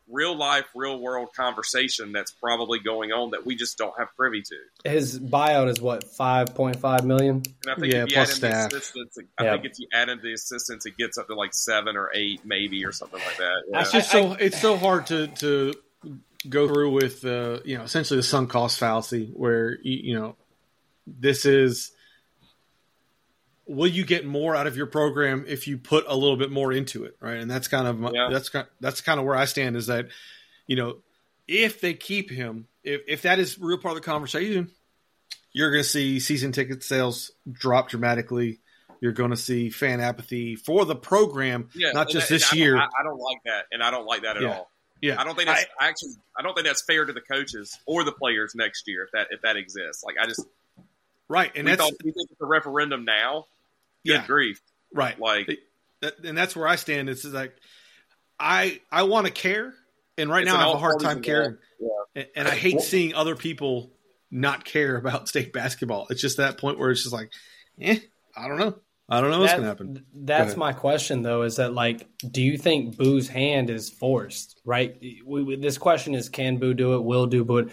real life, real world conversation that's probably going on that we just don't have privy to. His buyout is what five point five million. And I think Yeah, if you plus add in staff. the assistants, I Yeah. think if you add in the assistants, it gets up to like seven or eight, maybe, or something like that. Yeah. It's just so it's so hard to to go through with uh, you know essentially the sunk cost fallacy where you, you know this is will you get more out of your program if you put a little bit more into it right and that's kind of my, Yeah. that's kind that's kind of where I stand is that you know if they keep him if if that is real part of the conversation you're going to see season ticket sales drop dramatically you're going to see fan apathy for the program yeah, not just that- this I year I, I don't like that, and I don't like that at Yeah. all. yeah I don't think that's I, actually. I don't think that's fair to the coaches or the players next year if that if that exists. Like I just right and we that's thought we think it's a referendum now. Good Yeah. grief! Right. Like and that's where I stand. It's like I I want to care, and right now an I have a hard time caring, involved. and, and I hate seeing other people not care about state basketball. It's just that point where it's just like, eh, I don't know, I don't know what's That- gonna happen. That's ahead. my question, though. Is that like, do you think Boo's hand is forced? Right. We, we, this question is, can Boo do it? Will do Boo? it?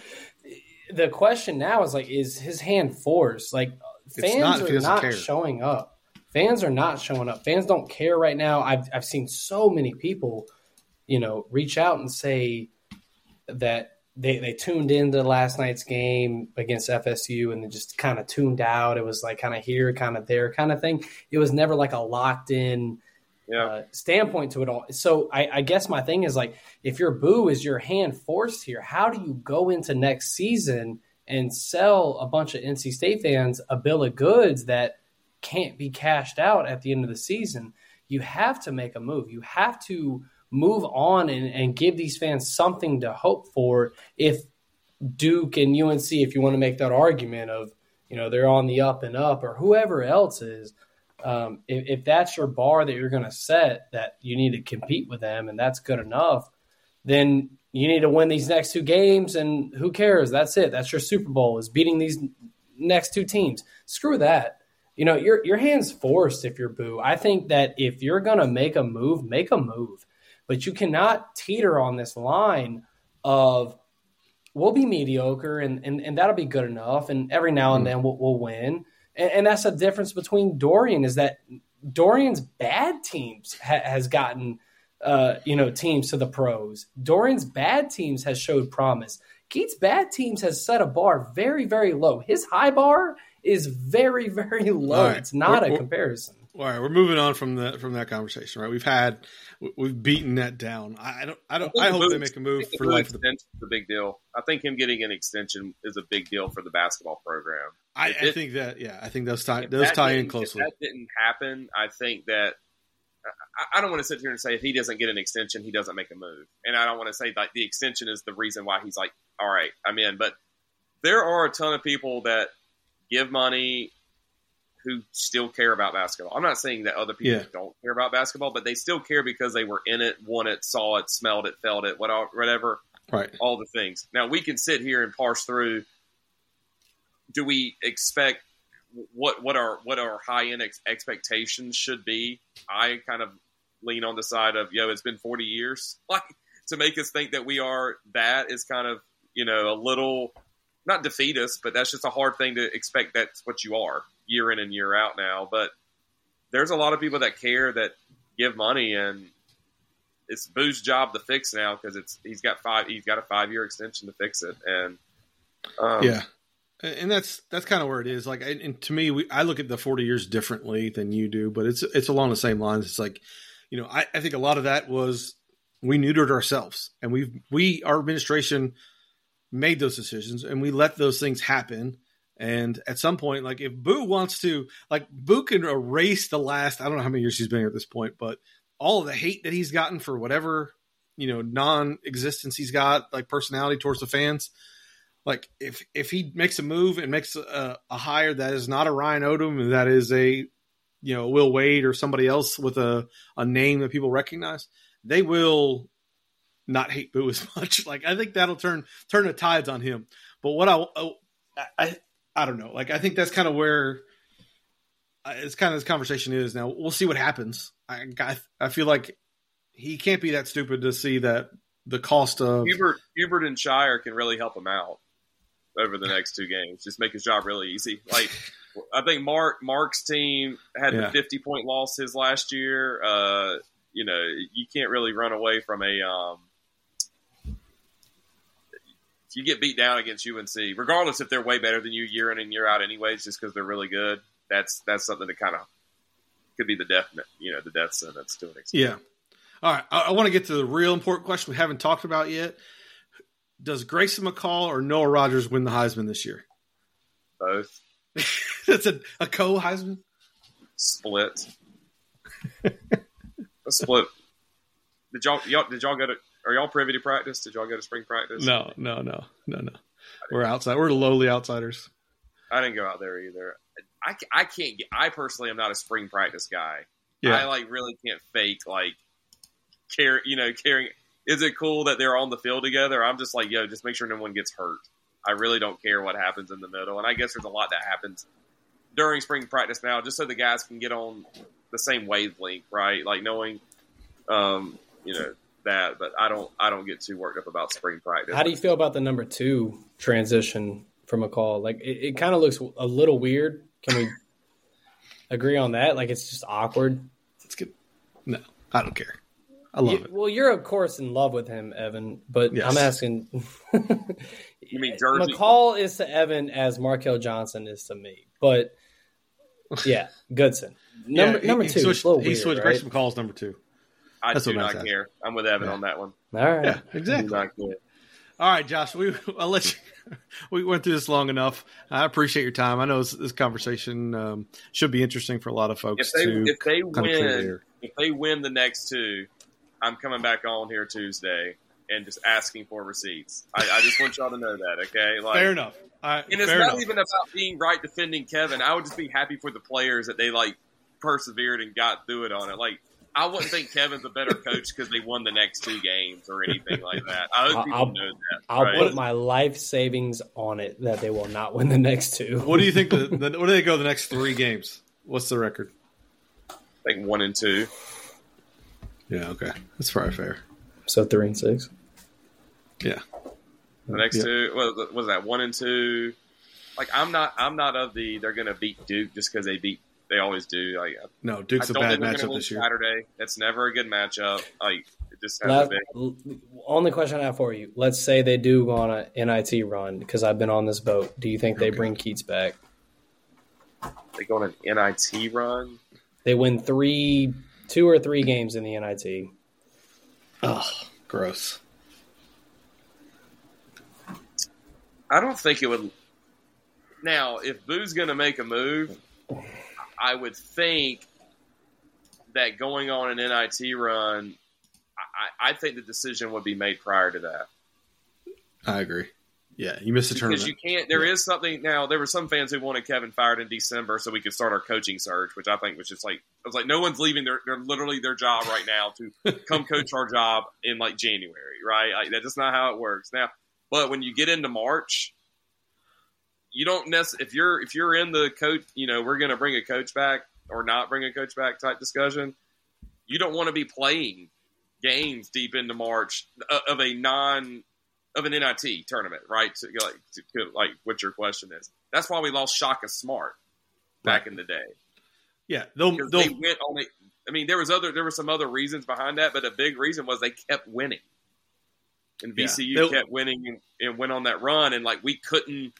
The question now is like, is his hand forced? Like, fans not if he are doesn't not care. showing up. Fans are not showing up. Fans don't care right now. I've I've seen so many people, you know, reach out and say that they, they tuned into last night's game against FSU and then just kind of tuned out. It was like kind of here, kind of there, kind of thing. It was never like a locked in Yeah. uh, standpoint to it all. So I, I guess my thing is like, if your boo is your hand forced here, how do you go into next season and sell a bunch of NC State fans a bill of goods that can't be cashed out at the end of the season? You have to make a move. You have to move on and, and give these fans something to hope for if Duke and UNC, if you want to make that argument of, you know, they're on the up and up or whoever else is, um, if, if that's your bar that you're going to set that you need to compete with them and that's good enough, then you need to win these next two games and who cares? That's it. That's your Super Bowl is beating these next two teams. Screw that. You know, your your hands forced if you're boo. I think that if you're going to make a move, make a move. But you cannot teeter on this line of we'll be mediocre and, and, and that'll be good enough. And every now and then we'll, we'll win. And, and that's the difference between Doeren is that Doeren's bad teams ha- has gotten, uh, you know, teams to the pros. Doeren's bad teams has showed promise. Keith's bad teams has set a bar very, very low. His high bar is very, very low. All right. It's not We're- a comparison. All right, we're moving on from that from that conversation. Right, we've had we- we've beaten that down. I I don't I don't think I hope Boo- they make a move I think for the life. extension is a big deal. I think him getting an extension is a big deal for the basketball program. I, If I think that yeah, I think those tie those tie in closely. If that didn't happen, I think that I, I don't want to sit here and say if he doesn't get an extension, he doesn't make a move. And I don't want to say like the extension is the reason why he's like, all right, I'm in. But there are a ton of people that give money who still care about basketball. I'm not saying that other people Yeah. don't care about basketball, but they still care because they were in it, won it, saw it, smelled it, felt it, whatever, whatever right. all the things. Now we can sit here and parse through. Do we expect what what our what our high end ex- expectations should be? I kind of lean on the side of yo, it's been forty years. Like to make us think that we are that is kind of you know a little not defeatist, but that's just a hard thing to expect. That's what you are year in and year out now. But there's a lot of people that care that give money and it's Boo's job to fix now because it's he's got five he's got a five year extension to fix it and um, yeah, and that's that's kind of where it is. Like, and to me, we, I look at the forty years differently than you do, but it's it's along the same lines. It's like, you know, I, I think a lot of that was we neutered ourselves, and we we our administration made those decisions, and we let those things happen. And at some point, like if Boo wants to, like Boo can erase the last I don't know how many years he's been here at this point, but all the hate that he's gotten for whatever you know non-existence he's got, like personality towards the fans like if if he makes a move and makes a, a hire that is not a Ryan Odom that is a you know Will Wade or somebody else with a a name that people recognize, they will not hate Boo as much. Like I think that'll turn turn the tides on him. But what I I I, I don't know. Like I think that's kind of where it's kind of this conversation is now. We'll see what happens. I, I, I feel like he can't be that stupid to see that the cost of Hubert, Hubert and Scheyer can really help him out over the next two games. Just make his job really easy. Like I think Mark Mark's team had Yeah. the fifty point loss his last year. Uh, you know, you can't really run away from a. Um, you get beat down against UNC, regardless if they're way better than you year in and year out, anyways, just because they're really good. That's that's something that kind of could be the death, you know, the death sentence to an extent. yeah. All right, I, I want to get to the real important question we haven't talked about yet. Does Grayson McCall or Noah Rogers win the Heisman this year? Both That's a, a co Heisman. split. a split. Did y'all, y'all did y'all go to are y'all privy to practice? Did y'all go to spring practice? No, no, no, no, no. We're outside. We're lowly outsiders. I didn't go out there either. I, I can't get. I personally am not a spring practice guy. Yeah, I like really can't fake like care. You know, caring. Is it cool that they're on the field together? I'm just like, yo, just make sure no one gets hurt. I really don't care what happens in the middle, and I guess there's a lot that happens during spring practice now, just so the guys can get on the same wavelength, right? Like knowing, um, you know that. But I don't, I don't get too worked up about spring practice. How do you feel about the number two transition from a call? Like it, it kind of looks a little weird. Can we agree on that? Like it's just awkward. let's. No, I don't care. I love You- it. well, you're of course in love with him, Evan. But Yes. I'm asking. You mean Jersey? McCall is to Evan as Markel Johnson is to me. But yeah, Goodson. Number Yeah, number he two. is switched, a little he weird, switched right? Grayson McCall's number two. I That's do what I not care. I'm with Evan Yeah. on that one. All right. Yeah, I do exactly. not care. All right, Josh. We I'll let you. We went through this long enough. I appreciate your time. I know this, this conversation um, should be interesting for a lot of folks If they to if they kind of clear the win if they win the next two, I'm coming back on here Tuesday and just asking for receipts. I, I just want y'all to know that, okay? Like, Fair enough. All right, And it's not enough. even about being right defending Kevin. I would just be happy for the players that they like persevered and got through it on it. Like I wouldn't think Kevin's a better coach because they won the next two games or anything like that. I hope I'll- people I'll- know that. I'll right? put my life savings on it that they will not win the next two. What do you think? The, the, what do they go the next three games? What's the record? like one and two. Yeah, okay, that's probably fair. So three and six. Yeah, The next Yeah. two what was, was that one and two. Like I'm not I'm not of the they're gonna beat Duke just because they beat they always do. Like uh, no, Duke's I a don't bad think they're gonna matchup this year. Saturday. That's never a good matchup. Like just Last, hasn't been. l- only question I have for you: Let's say they do go on a NIT run because I've been on this boat. Do you think they bring Keatts back? They go on an NIT run. They win three, two or three games in the NIT. Oh, gross. I don't think it would. Now, if Boo's going to make a move, I would think that going on an NIT run, I, I think the decision would be made prior to that. I agree. Yeah, you missed the tournament. Because you can't. There is something now. There were some fans who wanted Kevin fired in December so we could start our coaching search, which I think was just like I was like, no one's leaving their their literally their job right now to come coach our job in like January, right? Like that's just not how it works now. But when you get into March, you don't necessarily if you're if you're in the coach, you know, we're going to bring a coach back or not bring a coach back type discussion. You don't want to be playing games deep into March uh, of a non of an NIT tournament, right? To, like, to, like what your question is. That's why we lost Shaka Smart back in the day yeah, they'll, they'll they went on. I mean, there was other there were some other reasons behind that, but a big reason was they kept winning, and Yeah. VCU They'll- kept winning and, and went on that run, and like we couldn't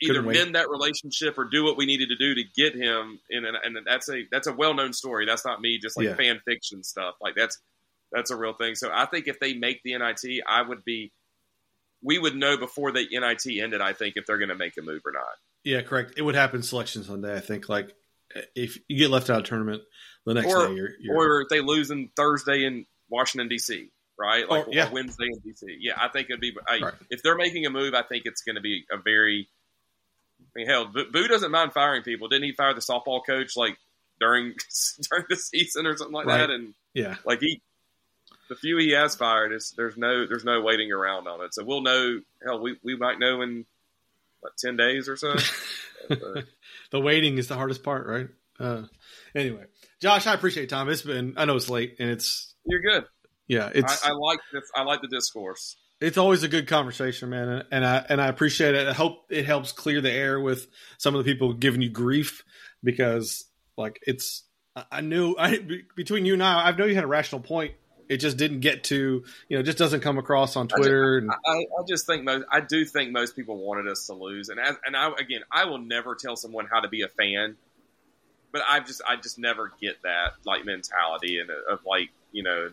either mend that relationship or do what we needed to do to get him in, and, and that's a that's a well known story. That's not me just like Yeah. fan fiction stuff. Like that's that's a real thing. So I think if they make the NIT, I would be. We would know before the NIT ended. I think if they're going to make a move or not. yeah, correct. It would happen selection Sunday. I think like if you get left out of tournament the next Or- day, you're, you're or if they lose in Thursday in Washington D.C. Right, like Oh, yeah. Wednesday in D.C. Yeah, I think it'd be. I, Right. If they're making a move, I think it's going to be a very. I mean, hell, Boo doesn't mind firing people. Didn't he fire the softball coach like during during the season or something like Right. that? And yeah. like he, the few he has fired is there's no there's no waiting around on it. So we'll know. Hell, we we might know in what ten days or so. The waiting is the hardest part, right? Uh, anyway, Josh, I appreciate time. It's been I know it's late and it's You're good. yeah, it's I, I like this. I like the discourse. It's always a good conversation, man, and, and I and I appreciate it. I hope it helps clear the air with some of the people giving you grief because like it's I- I knew I between you and I, I know you had a rational point. It just didn't get to you know, it just doesn't come across on Twitter. And I, I just think most. I do think most people wanted us to lose, and as, and I again, I will never tell someone how to be a fan, but I just I just never get that like mentality and of like you know,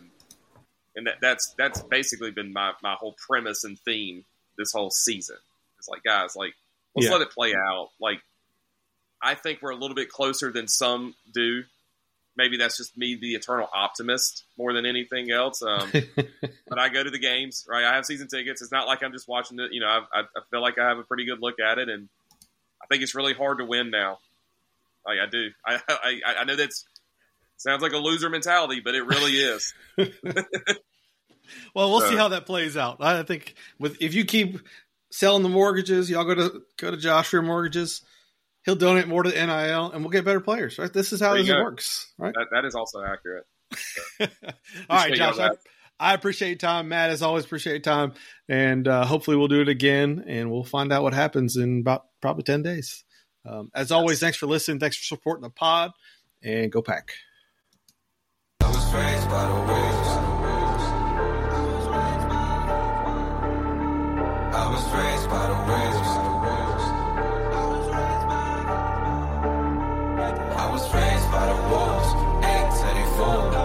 and that, that's that's basically been my my whole premise and theme this whole season. It's like guys, like let's Yeah. let it play out. Like I think we're a little bit closer than some do. Maybe that's just me, the eternal optimist, more than anything else. Um, but I go to the games, right? I have season tickets. It's not like I'm just watching it. You know, I, I, I feel like I have a pretty good look at it, and I think it's really hard to win now. Like I do. I I, I know that's sounds like a loser mentality, but it really is. well, we'll see how that plays out. I think with if you keep selling the mortgages, y'all go to go to Joshua Mortgages. He'll donate more to the NIL, and we'll get better players. Right? This is how this go. works. Right? that, that is also accurate. All right, Josh. I. I appreciate your time, Matt. As always, appreciate your time, and uh, hopefully we'll do it again, and we'll find out what happens in about probably ten days. Um, as always, thanks for listening. Thanks for supporting the pod, and go pack. I was raised by the wolves. I was raised by the wolves. I was raised by the wolves. Ain't till they fool.